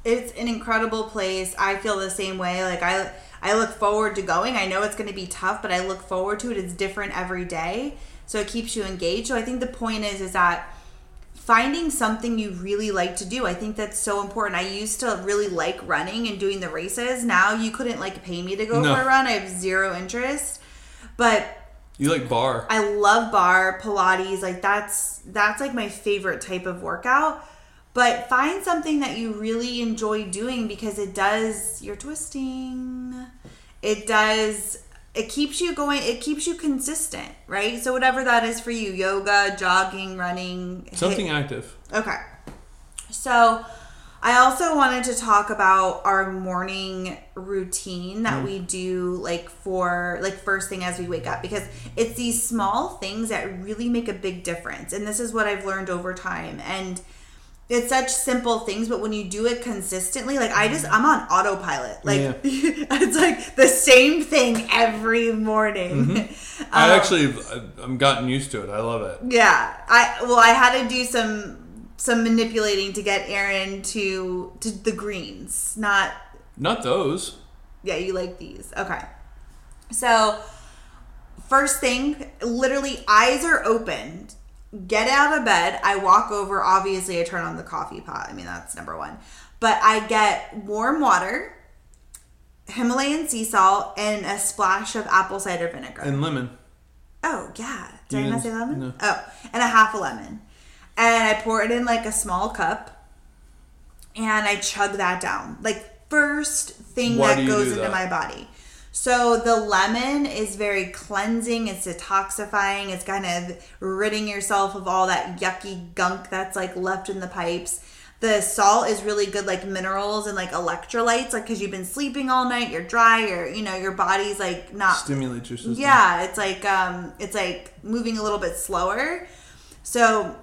[SPEAKER 2] it's an incredible place. I feel the same way. Like I I look forward to going. I know it's going to be tough, but I look forward to it. It's different every day. So it keeps you engaged. So I think the point is is that finding something you really like to do. I think that's so important. I used to really like running and doing the races. Now you couldn't like pay me to go
[SPEAKER 1] No.
[SPEAKER 2] for a run. I have zero interest. But
[SPEAKER 1] You like barre.
[SPEAKER 2] I love barre, Pilates, like that's that's like my favorite type of workout. But find something that you really enjoy doing because it does you're twisting. It does it keeps you going, it keeps you consistent, right? So whatever that is for you, yoga, jogging, running, HIIT-
[SPEAKER 1] Something active.
[SPEAKER 2] Okay. So I also wanted to talk about our morning routine that mm. we do like for like first thing as we wake up because it's these small things that really make a big difference. And this is what I've learned over time and it's such simple things but when you do it consistently like I just I'm on autopilot. Like
[SPEAKER 1] Yeah. [laughs]
[SPEAKER 2] it's like the same thing every morning. [laughs]
[SPEAKER 1] I
[SPEAKER 2] Um,
[SPEAKER 1] actually, I- I'm gotten used to it. I love it.
[SPEAKER 2] yeah, I well, I had to do some some manipulating to get Aaron to to the greens. Not
[SPEAKER 1] Not those.
[SPEAKER 2] yeah, you like these. Okay. So, first thing, literally eyes are opened. Get out of bed. I walk over. Obviously, I turn on the coffee pot. I mean, that's number one. But I get warm water, Himalayan sea salt, and a splash of apple cider vinegar.
[SPEAKER 1] And lemon.
[SPEAKER 2] oh yeah, did
[SPEAKER 1] You
[SPEAKER 2] I not say lemon?
[SPEAKER 1] no.
[SPEAKER 2] Oh, and a half a lemon, and I pour it in like a small cup, and I chug that down. Like first thing
[SPEAKER 1] Why
[SPEAKER 2] that goes into
[SPEAKER 1] that?
[SPEAKER 2] my body. So the lemon is very cleansing. It's detoxifying. It's kind of ridding yourself of all that yucky gunk that's like left in the pipes. The salt is really good, like minerals and like electrolytes, like because you've been sleeping all night, you're dry, or you know your body's like not
[SPEAKER 1] Stimulate your system.
[SPEAKER 2] yeah, it's like um it's like moving a little bit slower. So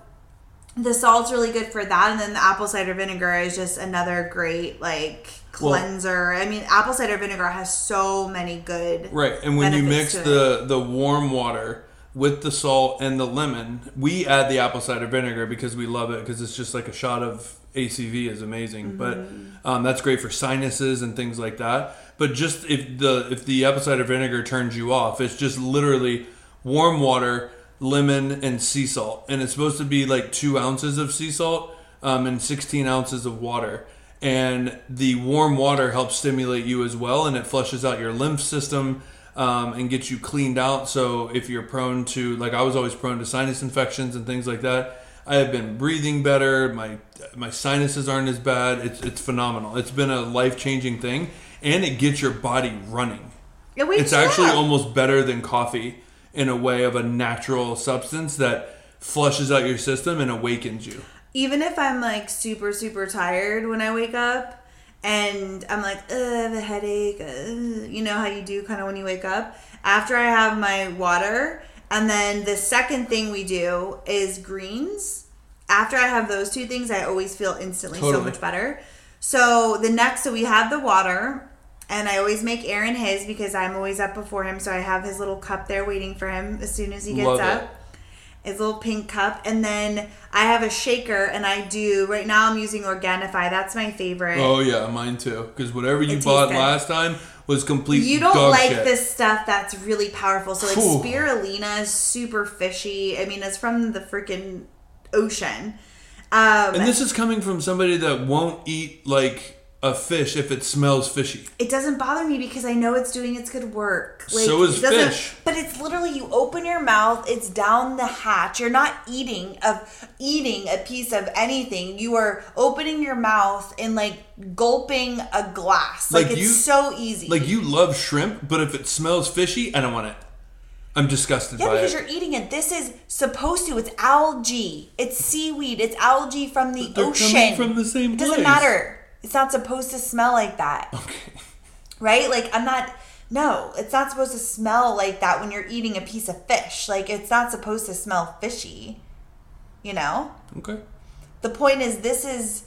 [SPEAKER 2] the salt's really good for that and then the apple cider vinegar is just another great like
[SPEAKER 1] Well-
[SPEAKER 2] cleanser. I mean, apple cider vinegar has so many good
[SPEAKER 1] Right, and when you mix the the warm water with the salt and the lemon, we add the apple cider vinegar because we love it because it's just like a shot of ACV is amazing. But um, that's great for sinuses and things like that. But just if the if the apple cider vinegar turns you off, it's just literally warm water, lemon, and sea salt, and it's supposed to be like two ounces of sea salt um, and 16 ounces of water. And the warm water helps stimulate you as well, and it flushes out your lymph system um, and gets you cleaned out. So if you're prone to, like I was always prone to sinus infections and things like that, I have been breathing better. My my sinuses aren't as bad. It's it's phenomenal. It's been a life changing thing, and it gets your body running.
[SPEAKER 2] It
[SPEAKER 1] It's
[SPEAKER 2] you
[SPEAKER 1] actually almost better than coffee in a way of a natural substance that flushes out your system and awakens you.
[SPEAKER 2] Even if I'm like super super tired when I wake up and I'm like Ugh, I have a headache, Ugh," you know how you do kind of when you wake up. After I have my water, and then the second thing we do is greens. After I have those two things, I always feel instantly so much better. So the next, so we have the water, and I always make Aaron his because I'm always up before him. So I have his little cup there waiting for him as soon as he gets
[SPEAKER 1] Love
[SPEAKER 2] up
[SPEAKER 1] it.
[SPEAKER 2] His little pink cup and then i have a shaker and i do right now i'm using Organifi that's my favorite
[SPEAKER 1] Oh yeah, mine too. Because whatever you
[SPEAKER 2] It tastes
[SPEAKER 1] bought
[SPEAKER 2] good.
[SPEAKER 1] last time was complete.
[SPEAKER 2] you don't
[SPEAKER 1] dog
[SPEAKER 2] like
[SPEAKER 1] shit.
[SPEAKER 2] this stuff that's really powerful so like
[SPEAKER 1] Phew.
[SPEAKER 2] spirulina is super fishy i mean it's from the freaking ocean um,
[SPEAKER 1] And this is coming from somebody that won't eat like a fish if it smells fishy.
[SPEAKER 2] it doesn't bother me because I know it's doing its good work.
[SPEAKER 1] So is
[SPEAKER 2] it
[SPEAKER 1] fish.
[SPEAKER 2] But it's literally you open your mouth, it's down the hatch. You're not eating of eating a piece of anything. You are opening your mouth and like gulping a glass. Like,
[SPEAKER 1] Like
[SPEAKER 2] it's
[SPEAKER 1] you-
[SPEAKER 2] so easy.
[SPEAKER 1] Like you love shrimp, but if it smells fishy, I don't want it. I'm disgusted
[SPEAKER 2] yeah,
[SPEAKER 1] by
[SPEAKER 2] because
[SPEAKER 1] it.
[SPEAKER 2] you're eating it. This is supposed to. It's algae. It's seaweed. It's algae from the
[SPEAKER 1] They're
[SPEAKER 2] ocean.
[SPEAKER 1] coming from the same
[SPEAKER 2] It doesn't
[SPEAKER 1] place.
[SPEAKER 2] matter. It's not supposed to smell like that.
[SPEAKER 1] Okay.
[SPEAKER 2] right? Like I'm not no, it's not supposed to smell like that when you're eating a piece of fish. Like it's not supposed to smell fishy. You know?
[SPEAKER 1] Okay.
[SPEAKER 2] The point is this is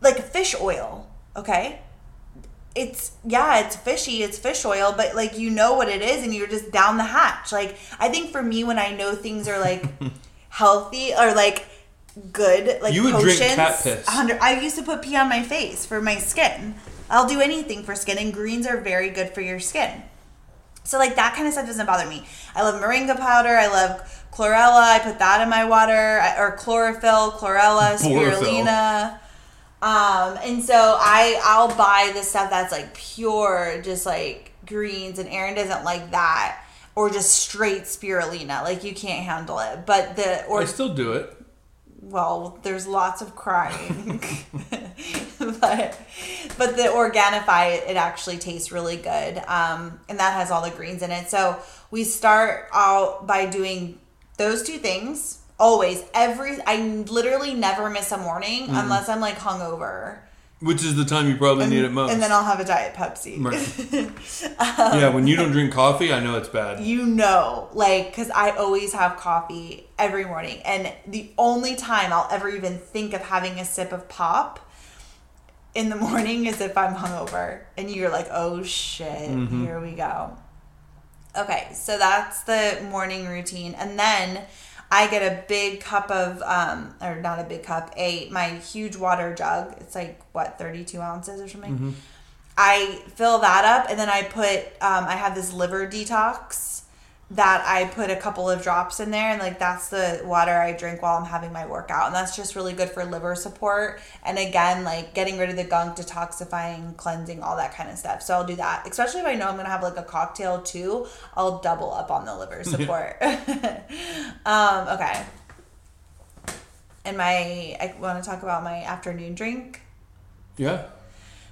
[SPEAKER 2] like fish oil, okay? It's yeah, it's fishy, it's fish oil, but like you know what it is and you're just down the hatch. Like I think for me when I know things are like [laughs] healthy or like good, like
[SPEAKER 1] You would drink
[SPEAKER 2] potions,
[SPEAKER 1] cat piss.
[SPEAKER 2] 100 I used to put pee on my face for my skin. I'll do anything for skin and greens are very good for your skin. So like that kind of stuff doesn't bother me. I love moringa powder. I love chlorella. I put that in my water I- or chlorophyll, chlorella, [laughs] spirulina. Um, and so I I'll buy the stuff that's like pure, just like greens. And Aaron doesn't like that, or just straight spirulina. Like you can't handle it. But the or
[SPEAKER 1] I still do it.
[SPEAKER 2] Well, there's lots of crying, [laughs] but but the Organifi it actually tastes really good, um, and that has all the greens in it. So we start out by doing those two things always. Every I literally never miss a morning unless I'm like hungover,
[SPEAKER 1] Which is the time you probably need it most.
[SPEAKER 2] and then I'll have a diet Pepsi.
[SPEAKER 1] Right. [laughs] Um, yeah, when you don't drink coffee, I know it's bad.
[SPEAKER 2] you know, like, because I always have coffee every morning. And the only time I'll ever even think of having a sip of pop in the [laughs] morning is if I'm hungover. And you're like, oh shit, mm-hmm. here we go. Okay, so that's the morning routine. And then I get a big cup of, um, or not a big cup, a my huge water jug. It's like, what, 32 ounces or something? I fill that up and then I put um, I have this liver detox that I put a couple of drops in there and like that's the water I drink while I'm having my workout and that's just really good for liver support and again like getting rid of the gunk detoxifying cleansing all that kind of stuff so I'll do that especially if I know I'm gonna have like a cocktail too I'll double up on the liver [laughs] support [laughs] um okay and my I want to talk about my afternoon drink
[SPEAKER 1] Yeah.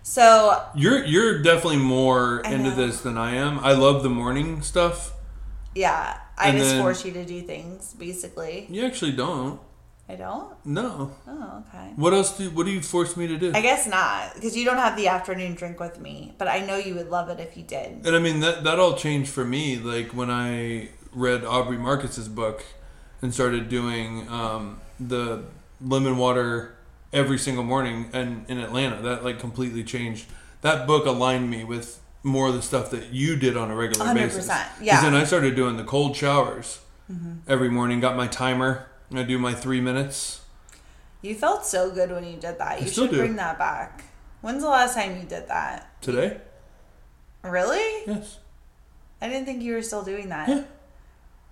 [SPEAKER 2] so
[SPEAKER 1] You're you're definitely more into this than I am. I love the morning stuff.
[SPEAKER 2] Yeah I
[SPEAKER 1] And
[SPEAKER 2] just
[SPEAKER 1] then-
[SPEAKER 2] force you to do things basically
[SPEAKER 1] You actually don't.
[SPEAKER 2] I don't
[SPEAKER 1] No.
[SPEAKER 2] oh okay
[SPEAKER 1] What else do what do you force me to do?
[SPEAKER 2] I guess not, because you don't have the afternoon drink with me. But I know you would love it if you did.
[SPEAKER 1] And I mean that that all changed for me. Like when I read Aubrey Marcus's book and started doing um, the lemon water every single morning and in Atlanta, that like completely changed. That book aligned me with more of the stuff that you did on a regular
[SPEAKER 2] 100,
[SPEAKER 1] basis.
[SPEAKER 2] yeah.
[SPEAKER 1] then I started doing the cold showers every morning. Got my timer. I do my three minutes.
[SPEAKER 2] You felt so good when you did that. You should
[SPEAKER 1] do.
[SPEAKER 2] bring that back. When's the last time you did that?
[SPEAKER 1] Today?
[SPEAKER 2] Really?
[SPEAKER 1] Yes.
[SPEAKER 2] I didn't think you were still doing that.
[SPEAKER 1] Yeah.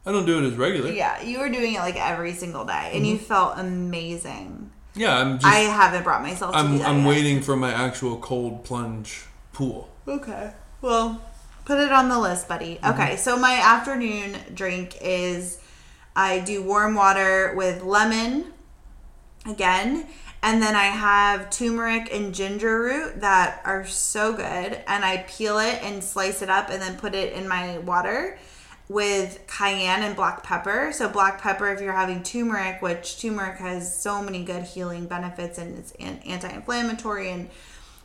[SPEAKER 1] I don't do it as regular.
[SPEAKER 2] Yeah, you were doing it like every single day, and you
[SPEAKER 1] Mm-hmm.
[SPEAKER 2] felt amazing.
[SPEAKER 1] Yeah, I'm just
[SPEAKER 2] I haven't brought myself
[SPEAKER 1] I'm I'm
[SPEAKER 2] yet.
[SPEAKER 1] waiting for my actual cold plunge pool.
[SPEAKER 2] Okay. Well, put it on the list, buddy. Mm-hmm. Okay, so my afternoon drink is I do warm water with lemon again, and then I have turmeric and ginger root that are so good, and I peel it and slice it up and then put it in my water with cayenne and black pepper. So black pepper if you're having turmeric, which turmeric has so many good healing benefits and it's an- anti-inflammatory and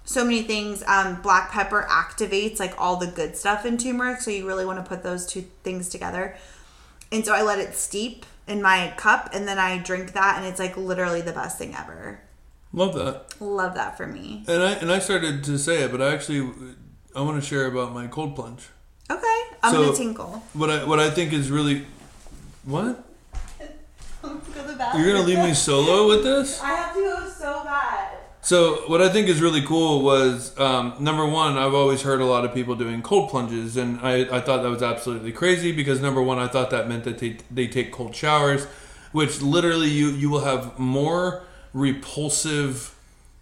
[SPEAKER 2] so many things. Um, black pepper activates like all the good stuff in turmeric, so you really want to put those two things together. And so I let it steep in my cup, and then I drink that, and it's like literally the best thing ever.
[SPEAKER 1] Love that.
[SPEAKER 2] Love that for me.
[SPEAKER 1] And I and I started to say it, but I actually I want to share about my cold plunge.
[SPEAKER 2] Okay, I'm
[SPEAKER 1] So-
[SPEAKER 2] gonna tinkle.
[SPEAKER 1] What I what I think is really what [laughs]
[SPEAKER 2] Go to the
[SPEAKER 1] you're gonna leave me solo with this.
[SPEAKER 2] I have to go so bad.
[SPEAKER 1] So what I think is really cool was um, number one, I've always heard a lot of people doing cold plunges, and I, I thought that was absolutely crazy because number one, I thought that meant that they, they take cold showers, which literally you you will have more repulsive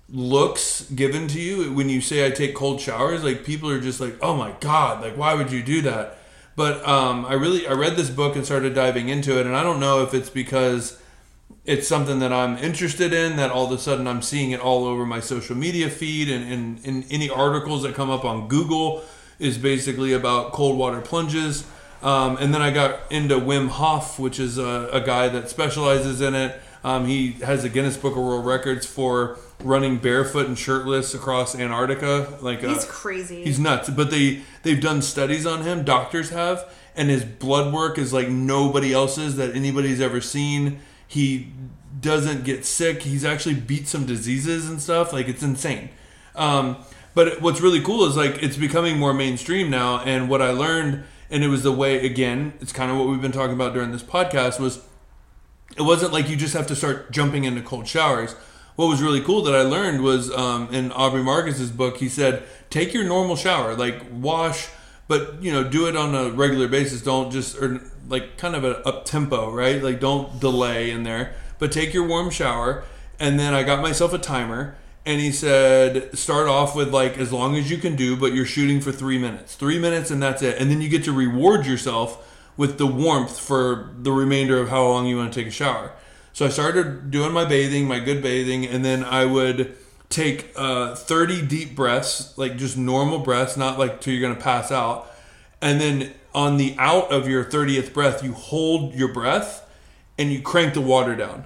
[SPEAKER 1] looks given to you when you say I take cold showers. Like people are just like, oh my god, like why would you do that? But um, I really I read this book and started diving into it, and I don't know if it's because it's something that I'm interested in that all of a sudden I'm seeing it all over my social media feed and in and, any articles that come up on Google is basically about cold water plunges. Um, and then I got into Wim Hof, which is a, a guy that specializes in it. Um, he has a Guinness Book of World Records for running barefoot and shirtless across Antarctica. Like
[SPEAKER 2] He's
[SPEAKER 1] uh,
[SPEAKER 2] crazy.
[SPEAKER 1] He's nuts. But they they've done studies on him. Doctors have, and his blood work is like nobody else's that anybody's ever seen. He doesn't get sick. He's actually beat some diseases and stuff. Like it's insane. Um, but what's really cool is like it's becoming more mainstream now. And what I learned, and it was the way again, it's kind of what we've been talking about during this podcast was it wasn't like you just have to start jumping into cold showers. What was really cool that I learned was um, in Aubrey Marcus's book, he said, take your normal shower, like wash, but you know, do it on a regular basis. Don't just or like kind of a up tempo, right? Like don't delay in there, but take your warm shower. And then I got myself a timer, and he said, start off with like as long as you can do, but you're shooting for three minutes, three minutes, and that's it. And then you get to reward yourself with the warmth for the remainder of how long you want to take a shower. So I started doing my bathing, my good bathing, and then I would take uh, 30 deep breaths, like just normal breaths, not like till you're to pass out. And then on the out of your 30th breath, you hold your breath and you crank the water down.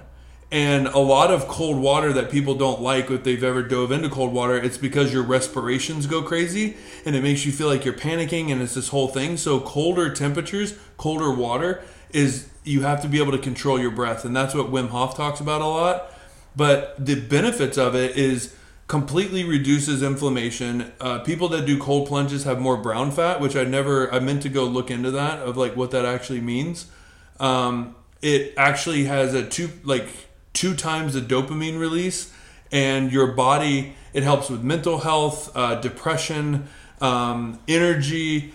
[SPEAKER 1] And a lot of cold water that people don't like if they've ever dove into cold water, it's because your respirations go crazy and it makes you feel like you're panicking and it's this whole thing. So colder temperatures, colder water is you have to be able to control your breath. And that's what Wim Hof talks about a lot. But the benefits of it is completely reduces inflammation. Uh, people that do cold plunges have more brown fat, which I never, I meant to go look into that of like what that actually means. Um, it actually has a two, like two times the dopamine release and your body, it helps with mental health, uh, depression, um, energy,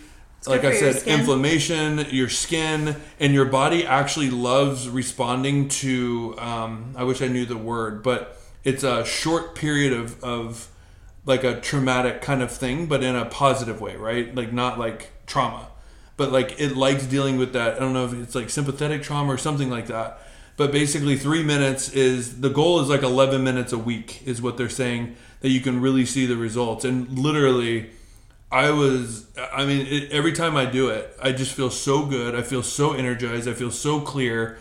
[SPEAKER 1] like I
[SPEAKER 2] your
[SPEAKER 1] said, inflammation, your skin, and your body actually loves responding to. Um, I wish I knew the word, but it's a short period of, of like a traumatic kind of thing, but in a positive way, right? Like not like trauma, but like it likes dealing with that. I don't know if it's like sympathetic trauma or something like that. But basically, three minutes is the goal is like 11 minutes a week, is what they're saying that you can really see the results. And literally, I was, I mean, it, every time I do it, I just feel so good. I feel so energized. I feel so clear.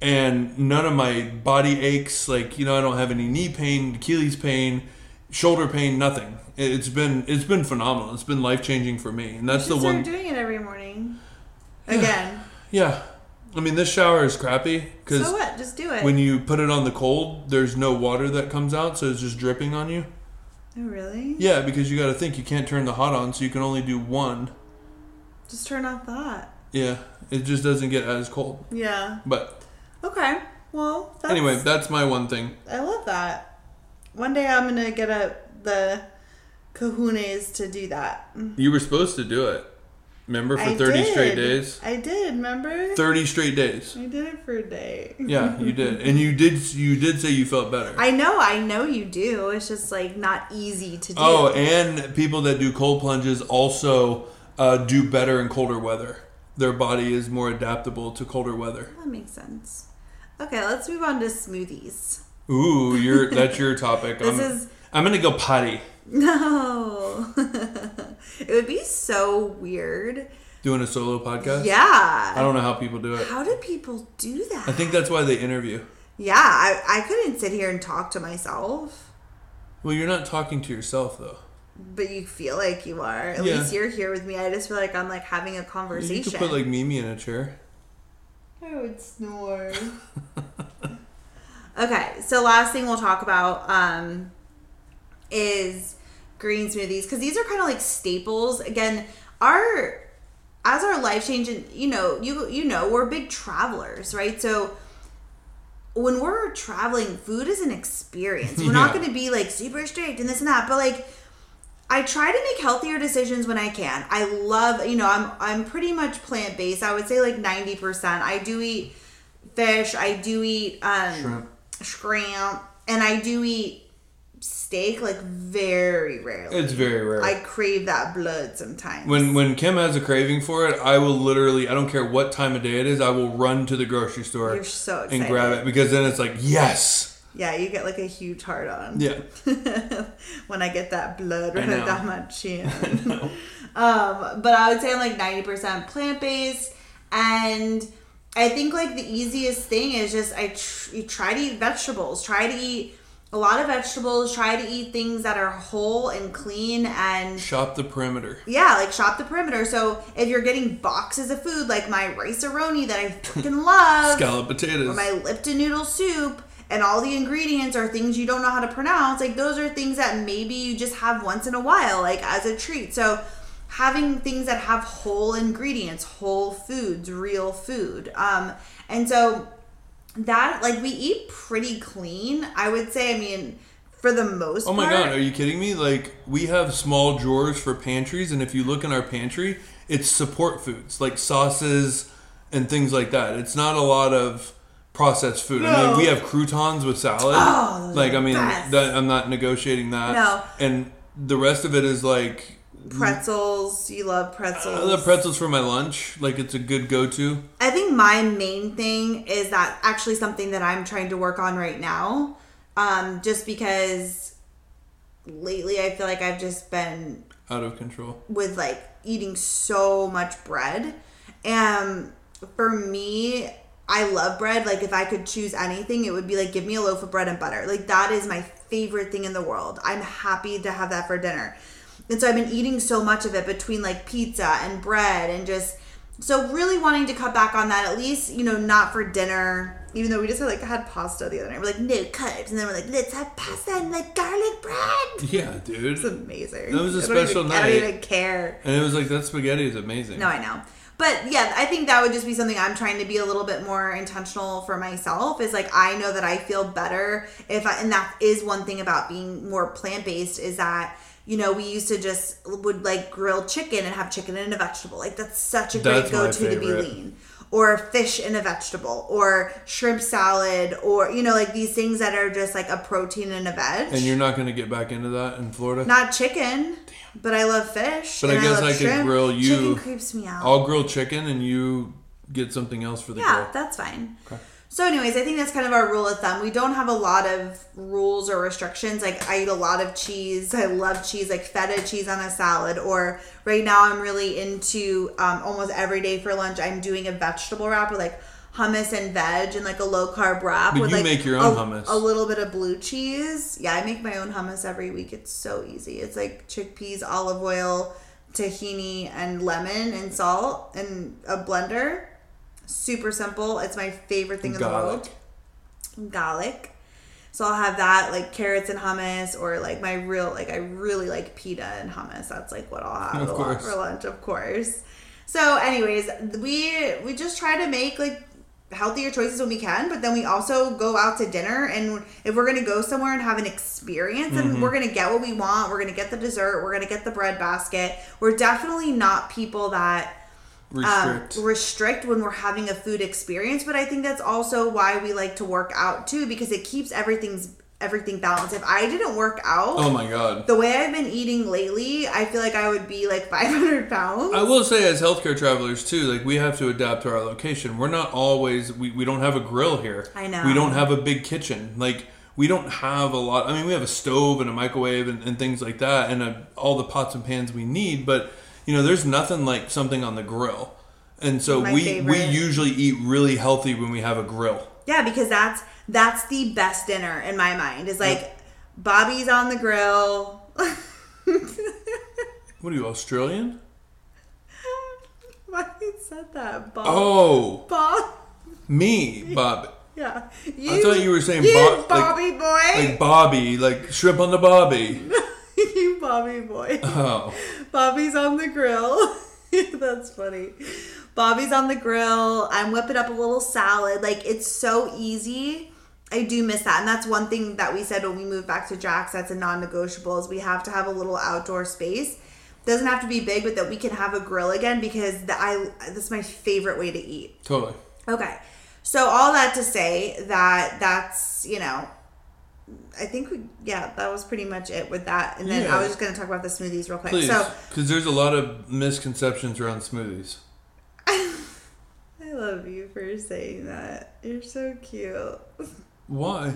[SPEAKER 1] And none of my body aches. Like, you know, I don't have any knee pain, Achilles pain, shoulder pain, nothing. It- It's been, it's been phenomenal. It's been life changing for me. And that's the
[SPEAKER 2] start
[SPEAKER 1] one.
[SPEAKER 2] doing it every morning. Again.
[SPEAKER 1] Yeah. I mean, this shower is crappy because
[SPEAKER 2] so what? Just do it.
[SPEAKER 1] when you put it on the cold, there's no water that comes out, so it's just dripping on you.
[SPEAKER 2] oh, really?
[SPEAKER 1] Yeah, because you got to think you can't turn the hot on, so you can only do one.
[SPEAKER 2] Just turn off the hot.
[SPEAKER 1] Yeah, it just doesn't get as cold.
[SPEAKER 2] Yeah.
[SPEAKER 1] But
[SPEAKER 2] Okay. Well, that's,
[SPEAKER 1] anyway, that's my one thing.
[SPEAKER 2] I love that. One day I'm gonna get up the kahunas to do that.
[SPEAKER 1] You were supposed to do it. Remember for
[SPEAKER 2] I
[SPEAKER 1] 30 straight days?
[SPEAKER 2] I did. Remember?
[SPEAKER 1] 30 straight days.
[SPEAKER 2] I did it for a day.
[SPEAKER 1] Yeah, you did. [laughs] And you did you did say you felt better.
[SPEAKER 2] I know. I know you do. It's just like not easy to do.
[SPEAKER 1] Oh, and people that do cold plunges also uh, do better in colder weather. Their body is more adaptable to colder weather.
[SPEAKER 2] that makes sense. Okay, let's move on to smoothies.
[SPEAKER 1] Ooh, you're that's your [laughs] topic.
[SPEAKER 2] This
[SPEAKER 1] I'm,
[SPEAKER 2] is-
[SPEAKER 1] I'm gonna go potty.
[SPEAKER 2] No, [laughs] it would be so weird.
[SPEAKER 1] Doing a solo podcast.
[SPEAKER 2] Yeah.
[SPEAKER 1] I don't know how people do it.
[SPEAKER 2] How do people do that?
[SPEAKER 1] I think that's why they interview.
[SPEAKER 2] Yeah, I, I couldn't sit here and talk to myself,
[SPEAKER 1] Well, you're not talking to yourself though.
[SPEAKER 2] but you feel like you are. At
[SPEAKER 1] Yeah.
[SPEAKER 2] least you're here with me. I just feel like I'm like having a conversation.
[SPEAKER 1] You could put like Mimi in a chair.
[SPEAKER 2] I would snore. [laughs] okay, so last thing we'll talk about um, is green smoothies because these are kind of like staples. Again, our as our life changing, you know, you you know, we're big travelers, right? So when we're traveling, food is an experience. We're not [laughs] going to be like super strict and this and that, but like I try to make healthier decisions when I can. I love, you know, I'm I'm pretty much plant based. I would say like 90%. I do eat fish, I do eat um
[SPEAKER 1] Shrimp.
[SPEAKER 2] shrimp, and I do eat steak like very rarely.
[SPEAKER 1] It's very rare.
[SPEAKER 2] I crave that blood sometimes.
[SPEAKER 1] when when Kim has a craving for it, I will literally I don't care what time of day it is, I will run to the grocery store
[SPEAKER 2] You're so excited.
[SPEAKER 1] and grab it because then it's like yes.
[SPEAKER 2] Yeah, you get like a huge heart on.
[SPEAKER 1] Yeah. [laughs]
[SPEAKER 2] when I get that blood running down my chin. [laughs] [laughs] um, but I would say I'm like 90% plant based. And I think like the easiest thing is just I tr- you try to eat vegetables, try to eat a lot of vegetables, try to eat things that are whole and clean and
[SPEAKER 1] Shop the perimeter.
[SPEAKER 2] yeah, like shop the perimeter. So if you're getting boxes of food like my Rice-A-Roni that I freaking love,
[SPEAKER 1] Scallop potatoes, or
[SPEAKER 2] my Lipton noodle soup and all the ingredients are things you don't know how to pronounce, like those are things that maybe you just have once in a while, like as a treat. So having things that have whole ingredients, whole foods, real food. Um, and so that like we eat pretty clean. I would say, I mean, for the most
[SPEAKER 1] Oh my
[SPEAKER 2] part.
[SPEAKER 1] god, are you kidding me? Like we have small drawers for pantries and if you look in our pantry, it's support foods like sauces and things like that. It's not a lot of processed food. I mean, we have croutons with salad.
[SPEAKER 2] Oh,
[SPEAKER 1] like I mean, that I'm not negotiating that.
[SPEAKER 2] No.
[SPEAKER 1] And the rest of it is like
[SPEAKER 2] pretzels. You love pretzels.
[SPEAKER 1] I love pretzels for my lunch. Like it's a good go-to.
[SPEAKER 2] I think my main thing is that actually something that I'm trying to work on right now. Um, just because lately I feel like I've just been
[SPEAKER 1] Out of control.
[SPEAKER 2] with like eating so much bread. And for me, I love bread. Like if I could choose anything, it would be like give me a loaf of bread and butter. Like that is my favorite thing in the world. I'm happy to have that for dinner. And so I've been eating so much of it between like pizza and bread and just so really wanting to cut back on that at least, you know, not for dinner. Even though we just had like had pasta the other night. We're like, no carbs. And then we're like, let's have pasta and like garlic bread.
[SPEAKER 1] Yeah, dude.
[SPEAKER 2] It's amazing.
[SPEAKER 1] That was a special
[SPEAKER 2] even- I don't even care.
[SPEAKER 1] And it was like that spaghetti is amazing.
[SPEAKER 2] No, I know. But yeah, I think that would just be something I'm trying to be a little bit more intentional for myself. Is like I know that I feel better if I, and that is one thing about being more plant based is that you know, we used to just would like grill chicken and have chicken and a vegetable. Like that's such a
[SPEAKER 1] That's
[SPEAKER 2] great go to to be lean. Or fish and a vegetable, or shrimp salad, or you know, like these things that are just like a protein and a veg.
[SPEAKER 1] And you're not going to get back into that in Florida?
[SPEAKER 2] not chicken, but I love fish.
[SPEAKER 1] But I guess
[SPEAKER 2] love
[SPEAKER 1] I could grill you-
[SPEAKER 2] Chicken creeps me out.
[SPEAKER 1] I'll grill chicken and you get something else for the
[SPEAKER 2] Yeah,
[SPEAKER 1] grill.
[SPEAKER 2] that's fine.
[SPEAKER 1] Okay.
[SPEAKER 2] So, anyways, I think that's kind of our rule of thumb. We don't have a lot of rules or restrictions. Like, I eat a lot of cheese. I love cheese, like feta cheese on a salad. Or right now, I'm really into um, almost every day for lunch. I'm doing a vegetable wrap with like hummus and veg and like a low carb wrap
[SPEAKER 1] But
[SPEAKER 2] with
[SPEAKER 1] you
[SPEAKER 2] like
[SPEAKER 1] make your own
[SPEAKER 2] a,
[SPEAKER 1] hummus.
[SPEAKER 2] a little bit of blue cheese. Yeah, I make my own hummus every week. It's so easy. It's like chickpeas, olive oil, tahini, and lemon and salt and a blender. Super simple. It's my favorite thing in the world. Garlic. So I'll have that like carrots and hummus, or like my real like I really like pita and hummus. That's like what I'll have for lunch, of course. So, anyways, we we just try to make like healthier choices when we can, but then we also go out to dinner and if we're gonna go somewhere and have an experience
[SPEAKER 1] Mm-hmm.
[SPEAKER 2] and we're gonna get what we want, we're gonna get the dessert, we're gonna get the bread basket. We're definitely not people that
[SPEAKER 1] Restrict.
[SPEAKER 2] um, restrict when we're having a food experience but i think that's also why we like to work out too because it keeps everything's everything balanced if i didn't work out
[SPEAKER 1] oh my god.
[SPEAKER 2] the way i've been eating lately i feel like i would be like [laughs] 500 pounds
[SPEAKER 1] I will say, as healthcare travelers too, like we have to adapt to our location. We're not always we, we don't have a grill here.
[SPEAKER 2] I know.
[SPEAKER 1] We don't have a big kitchen. Like we don't have a lot. I mean, we have a stove and a microwave and, and things like that, and a, all the pots and pans we need. But you know, there's nothing like something on the grill. And so
[SPEAKER 2] My
[SPEAKER 1] we we usually eat really healthy when we have a grill.
[SPEAKER 2] Yeah because that's that's the best dinner in my mind is like bobby's on the grill [laughs]
[SPEAKER 1] What are you Australian?
[SPEAKER 2] why you said that bob
[SPEAKER 1] Oh,
[SPEAKER 2] bob
[SPEAKER 1] me, Bob. [laughs]
[SPEAKER 2] yeah
[SPEAKER 1] I thought you were saying
[SPEAKER 2] you
[SPEAKER 1] Bob- like-
[SPEAKER 2] bobby boy
[SPEAKER 1] Like Bobby, like shrimp on the Bobby. [laughs]
[SPEAKER 2] you bobby boy
[SPEAKER 1] Oh,
[SPEAKER 2] Bobby's on the grill. That's funny. Bobby's on the grill. I'm whipping up a little salad. Like it's so easy. I do miss that, and that's one thing that we said when we moved back to Jax. That's a non-negotiable. Is we have to have a little outdoor space. Doesn't have to be big, but that we can have a grill again because the, I that's my favorite way to eat.
[SPEAKER 1] totally.
[SPEAKER 2] Okay. So all that to say that that's, you know, I think we yeah, that was pretty much it with that. And then
[SPEAKER 1] Yeah.
[SPEAKER 2] I was just going to talk about the smoothies real quick.
[SPEAKER 1] Please,
[SPEAKER 2] So,
[SPEAKER 1] because there's a lot of misconceptions around smoothies. [laughs]
[SPEAKER 2] I love you for saying that. You're so cute.
[SPEAKER 1] Why?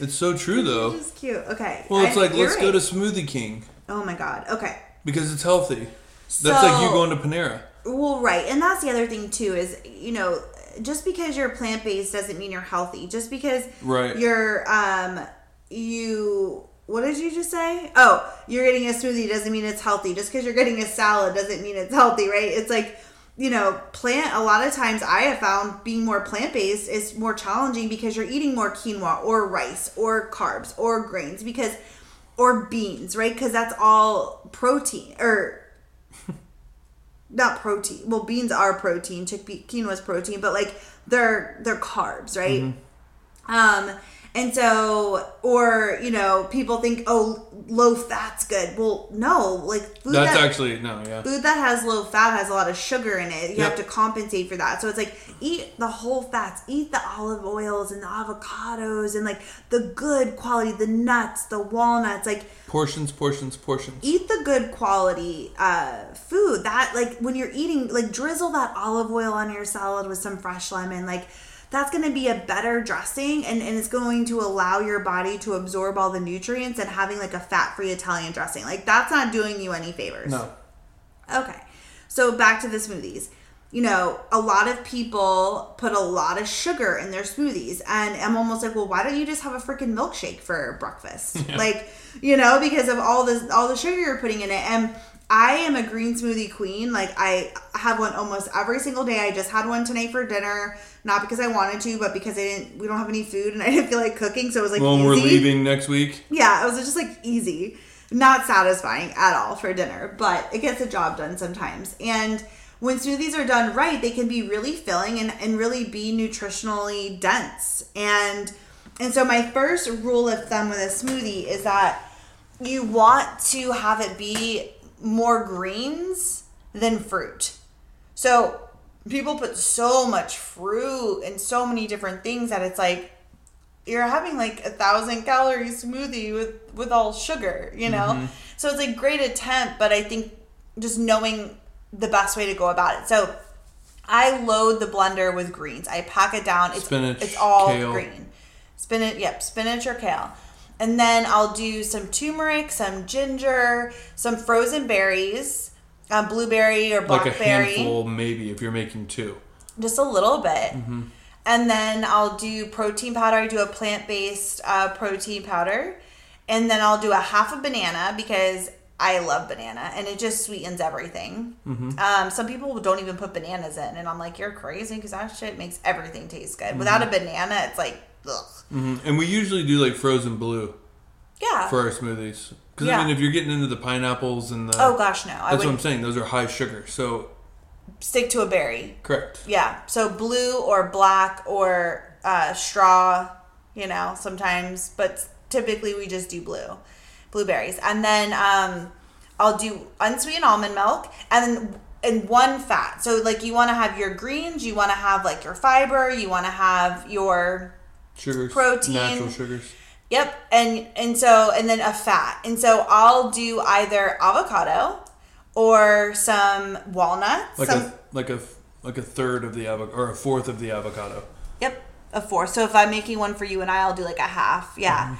[SPEAKER 1] It's so true though.
[SPEAKER 2] just cute. Okay.
[SPEAKER 1] Well, it's
[SPEAKER 2] I-
[SPEAKER 1] like let's go to. Smoothie King
[SPEAKER 2] Oh my god. Okay.
[SPEAKER 1] because it's healthy. That's like you going to Panera.
[SPEAKER 2] Well, right. And that's the other thing too is, you know, just because you're plant-based doesn't mean you're healthy. Just because
[SPEAKER 1] Right.
[SPEAKER 2] you're um you what did you just say? Oh, you're getting a smoothie doesn't mean it's healthy. Just because you're getting a salad doesn't mean it's healthy, right? It's like, you know, plant a lot of times I have found being more plant-based is more challenging because you're eating more quinoa or rice or carbs or grains because or beans, right? Because that's all protein or [laughs] not protein. Well, beans are protein. Chickpea quinoa is protein, but like they're they're carbs, right? Um, and so, or you know, people think, oh, low fat's good. Well, no, like food
[SPEAKER 1] That's
[SPEAKER 2] that
[SPEAKER 1] actually no, yeah.
[SPEAKER 2] food that has low fat has a lot of sugar in it. You
[SPEAKER 1] Yep.
[SPEAKER 2] have to compensate for that. So it's like eat the whole fats, eat the olive oils and the avocados and like the good quality, the nuts, the walnuts, like
[SPEAKER 1] Portions, portions, portions.
[SPEAKER 2] eat the good quality uh, food that like when you're eating like drizzle that olive oil on your salad with some fresh lemon like that's going to be a better dressing and, and it's going to allow your body to absorb all the nutrients and having like a fat-free italian dressing like that's not doing you any favors
[SPEAKER 1] No.
[SPEAKER 2] Okay. So back to the smoothies. You know, a lot of people put a lot of sugar in their smoothies. And I'm almost like, well, why don't you just have a freaking milkshake for breakfast? [laughs] Like, you know, because of all this all the sugar you're putting in it. And I am a green smoothie queen. Like I have one almost every single day. I just had one tonight for dinner, not because I wanted to, but because I didn't we don't have any food and [laughs] I didn't feel like cooking. So it was like
[SPEAKER 1] When
[SPEAKER 2] easy.
[SPEAKER 1] we're leaving next week,
[SPEAKER 2] Yeah, it was just like easy, not satisfying at all for dinner, but it gets the job done sometimes. And when smoothies are done right, they can be really filling and, and really be nutritionally dense. And and so my first rule of thumb with a smoothie is that you want to have it be more greens than fruit. So people put so much fruit and so many different things that it's like you're having like a thousand calorie smoothie with with all sugar, you know. Mm-hmm. So it's a great attempt, but I think just knowing the best way to go about it. So I load the blender with greens. I pack it down. It's
[SPEAKER 1] Spinach,
[SPEAKER 2] it's all
[SPEAKER 1] kale.
[SPEAKER 2] green. Spinach, yep, spinach or kale. And then I'll do some turmeric, some ginger, some frozen berries, um, blueberry or blackberry.
[SPEAKER 1] Like a handful, maybe, if you're making two.
[SPEAKER 2] just a little bit. And then I'll do protein powder. I do a plant based uh, protein powder. And then I'll do a half a banana because I love banana and it just sweetens everything. Um, some people don't even put bananas in. And I'm like, you're crazy because that shit makes everything taste good. Without a banana, it's like, ugh.
[SPEAKER 1] hmm And we usually do like frozen blue
[SPEAKER 2] Yeah.
[SPEAKER 1] for our smoothies. Because
[SPEAKER 2] Yeah.
[SPEAKER 1] I mean, if you're getting into the pineapples and the
[SPEAKER 2] oh, gosh, no. I
[SPEAKER 1] that's what I'm saying. Those are high sugar. So
[SPEAKER 2] stick to a berry.
[SPEAKER 1] correct.
[SPEAKER 2] Yeah. So blue or black or uh, straw, you know, sometimes, but typically we just do blue, blueberries, and then um, I'll do unsweetened almond milk, and then and one fat. So like you want to have your greens, you want to have like your fiber, you want to have your
[SPEAKER 1] Sugars,
[SPEAKER 2] Protein.
[SPEAKER 1] natural sugars.
[SPEAKER 2] Yep, and and so and then a fat, and so I'll do either avocado or some walnuts.
[SPEAKER 1] Like
[SPEAKER 2] some,
[SPEAKER 1] a like a like a third of the avocado or a fourth of the avocado.
[SPEAKER 2] Yep, a fourth. So if I'm making one for you and I, I'll do like a half. Yeah.
[SPEAKER 1] Mm-hmm.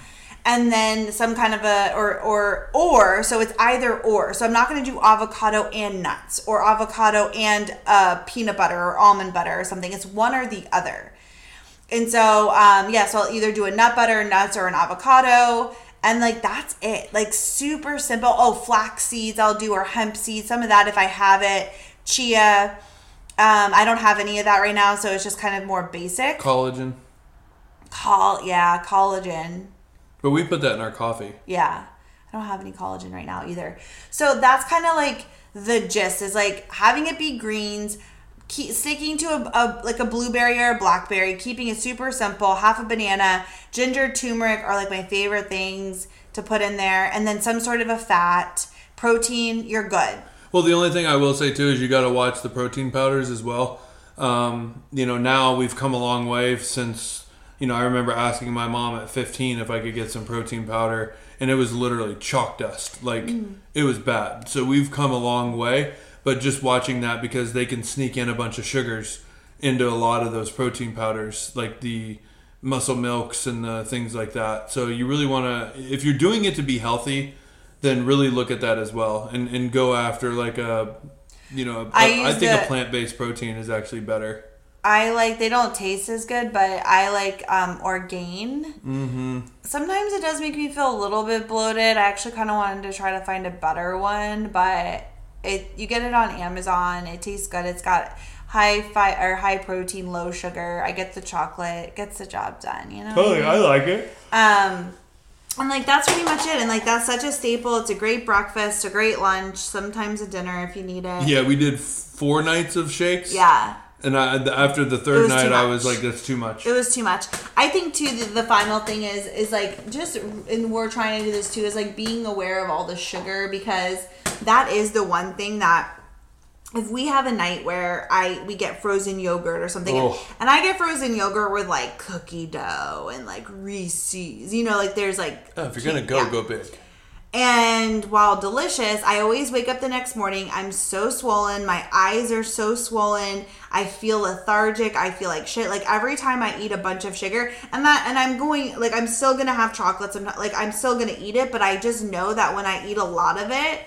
[SPEAKER 2] And then some kind of a or or or so it's either or. So I'm not going to do avocado and nuts or avocado and uh, peanut butter or almond butter or something. It's one or the other. And so um, yeah, so I'll either do a nut butter, nuts, or an avocado. And like that's it. Like super simple. Oh, flax seeds I'll do or hemp seeds. Some of that if I have it. Chia. Um, I don't have any of that right now, so it's just kind of more basic.
[SPEAKER 1] Collagen.
[SPEAKER 2] Col yeah, collagen.
[SPEAKER 1] But we put that in our coffee.
[SPEAKER 2] Yeah. I don't have any collagen right now either. So that's kind of like the gist is like having it be greens, keep sticking to a, a like a blueberry or a blackberry, keeping it super simple, half a banana, ginger, turmeric are like my favorite things to put in there, and then some sort of a fat, protein, you're good.
[SPEAKER 1] Well, the only thing I will say too is you got to watch the protein powders as well. Um, you know, now we've come a long way since. You know, I remember asking my mom at 15 if I could get some protein powder, and it was literally chalk dust. Like it was bad. So we've come a long way. But just watching that because they can sneak in a bunch of sugars into a lot of those protein powders, like the muscle milks and the things like that. So you really want to, if you're doing it to be healthy, then really look at that as well and, and go after like a you know
[SPEAKER 2] I
[SPEAKER 1] I think
[SPEAKER 2] the-
[SPEAKER 1] a plant-based protein is actually better
[SPEAKER 2] I like they don't taste as good, but I like um Orgain. Mm-hmm. Sometimes it does make me feel a little bit bloated. I actually kind of wanted to try to find a better one, but it you get it on Amazon. It tastes good. It's got high fi or high protein, low sugar. I get the chocolate. It gets the job done. You know.
[SPEAKER 1] Totally, I like it
[SPEAKER 2] Um, and like that's pretty much it. And like that's such a staple. It's a great breakfast, a great lunch, sometimes a dinner if you need it.
[SPEAKER 1] yeah we did four nights of shakes
[SPEAKER 2] Yeah.
[SPEAKER 1] And I, after the third night i was like that's too much
[SPEAKER 2] It was too much. I think too the, the final thing is is like just and we're trying to do this too is like being aware of all the sugar because that is the one thing that if we have a night where I we get frozen yogurt or something
[SPEAKER 1] Oh.
[SPEAKER 2] and I get frozen yogurt with like cookie dough and like Reese's, you know, like there's like
[SPEAKER 1] Oh, if you're gonna go
[SPEAKER 2] Yeah.
[SPEAKER 1] go big
[SPEAKER 2] and while delicious, I always wake up the next morning. I'm so swollen. My eyes are so swollen. I feel lethargic. I feel like shit. Like every time I eat a bunch of sugar, and that, and I'm going like I'm still gonna have chocolates. I'm not like I'm still gonna eat it, but I just know that when I eat a lot of it,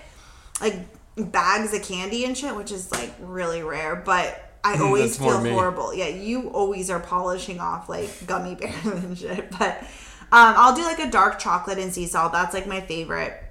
[SPEAKER 2] like bags of candy and shit, which is like really rare, but. I always feel horrible. Yeah, you always are polishing off like gummy [laughs] bears and shit. But um, I'll do like a dark chocolate and sea salt. That's like my favorite.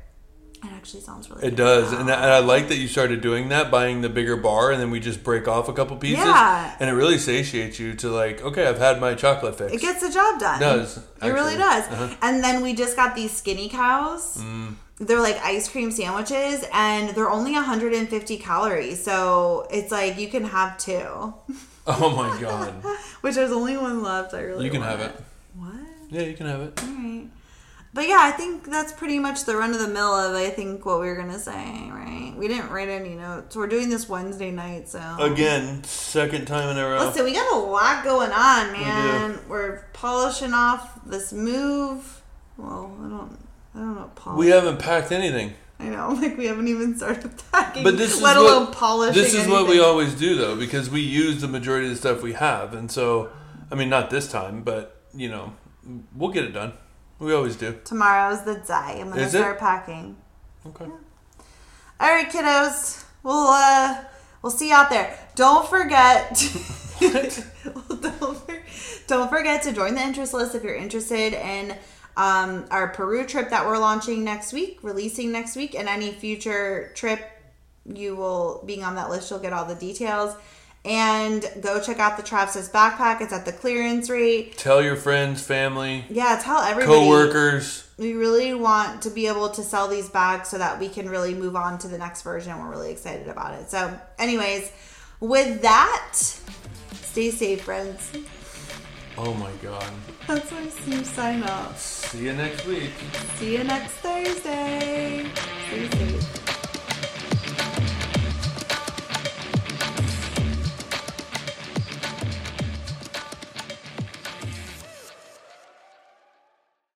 [SPEAKER 2] It actually sounds really.
[SPEAKER 1] it
[SPEAKER 2] good.
[SPEAKER 1] does and I, and I like that you started doing that buying the bigger bar and then we just break off a couple pieces
[SPEAKER 2] Yeah.
[SPEAKER 1] and it really satiates you to like okay i've had my chocolate fix
[SPEAKER 2] It gets the job done.
[SPEAKER 1] It does,
[SPEAKER 2] It really does.
[SPEAKER 1] Uh-huh.
[SPEAKER 2] And then we just got these skinny cows.
[SPEAKER 1] Mm.
[SPEAKER 2] They're like ice cream sandwiches, and they're only 150 calories. So it's like you can have two,
[SPEAKER 1] oh my god [laughs]
[SPEAKER 2] which there's only one left. I really
[SPEAKER 1] you can have it
[SPEAKER 2] What?
[SPEAKER 1] Yeah you can have it
[SPEAKER 2] All right. But yeah, I think that's pretty much the run of the mill of I think what we were gonna say, right? We didn't write any notes. We're doing this Wednesday night, so
[SPEAKER 1] Again, second time in a row.
[SPEAKER 2] listen, we got a lot going on, man. We are polishing off this move. Well, I don't, I don't know. Polish.
[SPEAKER 1] We haven't packed anything.
[SPEAKER 2] I know, [laughs] like we haven't even started [laughs] packing,
[SPEAKER 1] But this is
[SPEAKER 2] let
[SPEAKER 1] what,
[SPEAKER 2] polishing.
[SPEAKER 1] This is what we always do though, because we use the majority of the stuff we have, and so I mean, not this time, but you know, we'll get it done. We always do.
[SPEAKER 2] Tomorrow's the day. I'm gonna
[SPEAKER 1] Is it?
[SPEAKER 2] start packing.
[SPEAKER 1] Okay.
[SPEAKER 2] All right, kiddos. We'll uh, we'll see you out there. Don't forget. [laughs] don't, don't forget to join the interest list if you're interested in um, our Peru trip that we're launching next week, releasing next week, and any future trip. You will being on that list. You'll get all the details. And go check out the Trav Says backpack. It's at the clearance rate.
[SPEAKER 1] Tell your friends, family,
[SPEAKER 2] Yeah, tell everybody.
[SPEAKER 1] coworkers.
[SPEAKER 2] We really want to be able to sell these bags so that we can really move on to the next version. We're really excited about it. So, anyways, with that, stay safe, friends.
[SPEAKER 1] Oh my god.
[SPEAKER 2] That's my sign off.
[SPEAKER 1] See you next week.
[SPEAKER 2] See you next Thursday.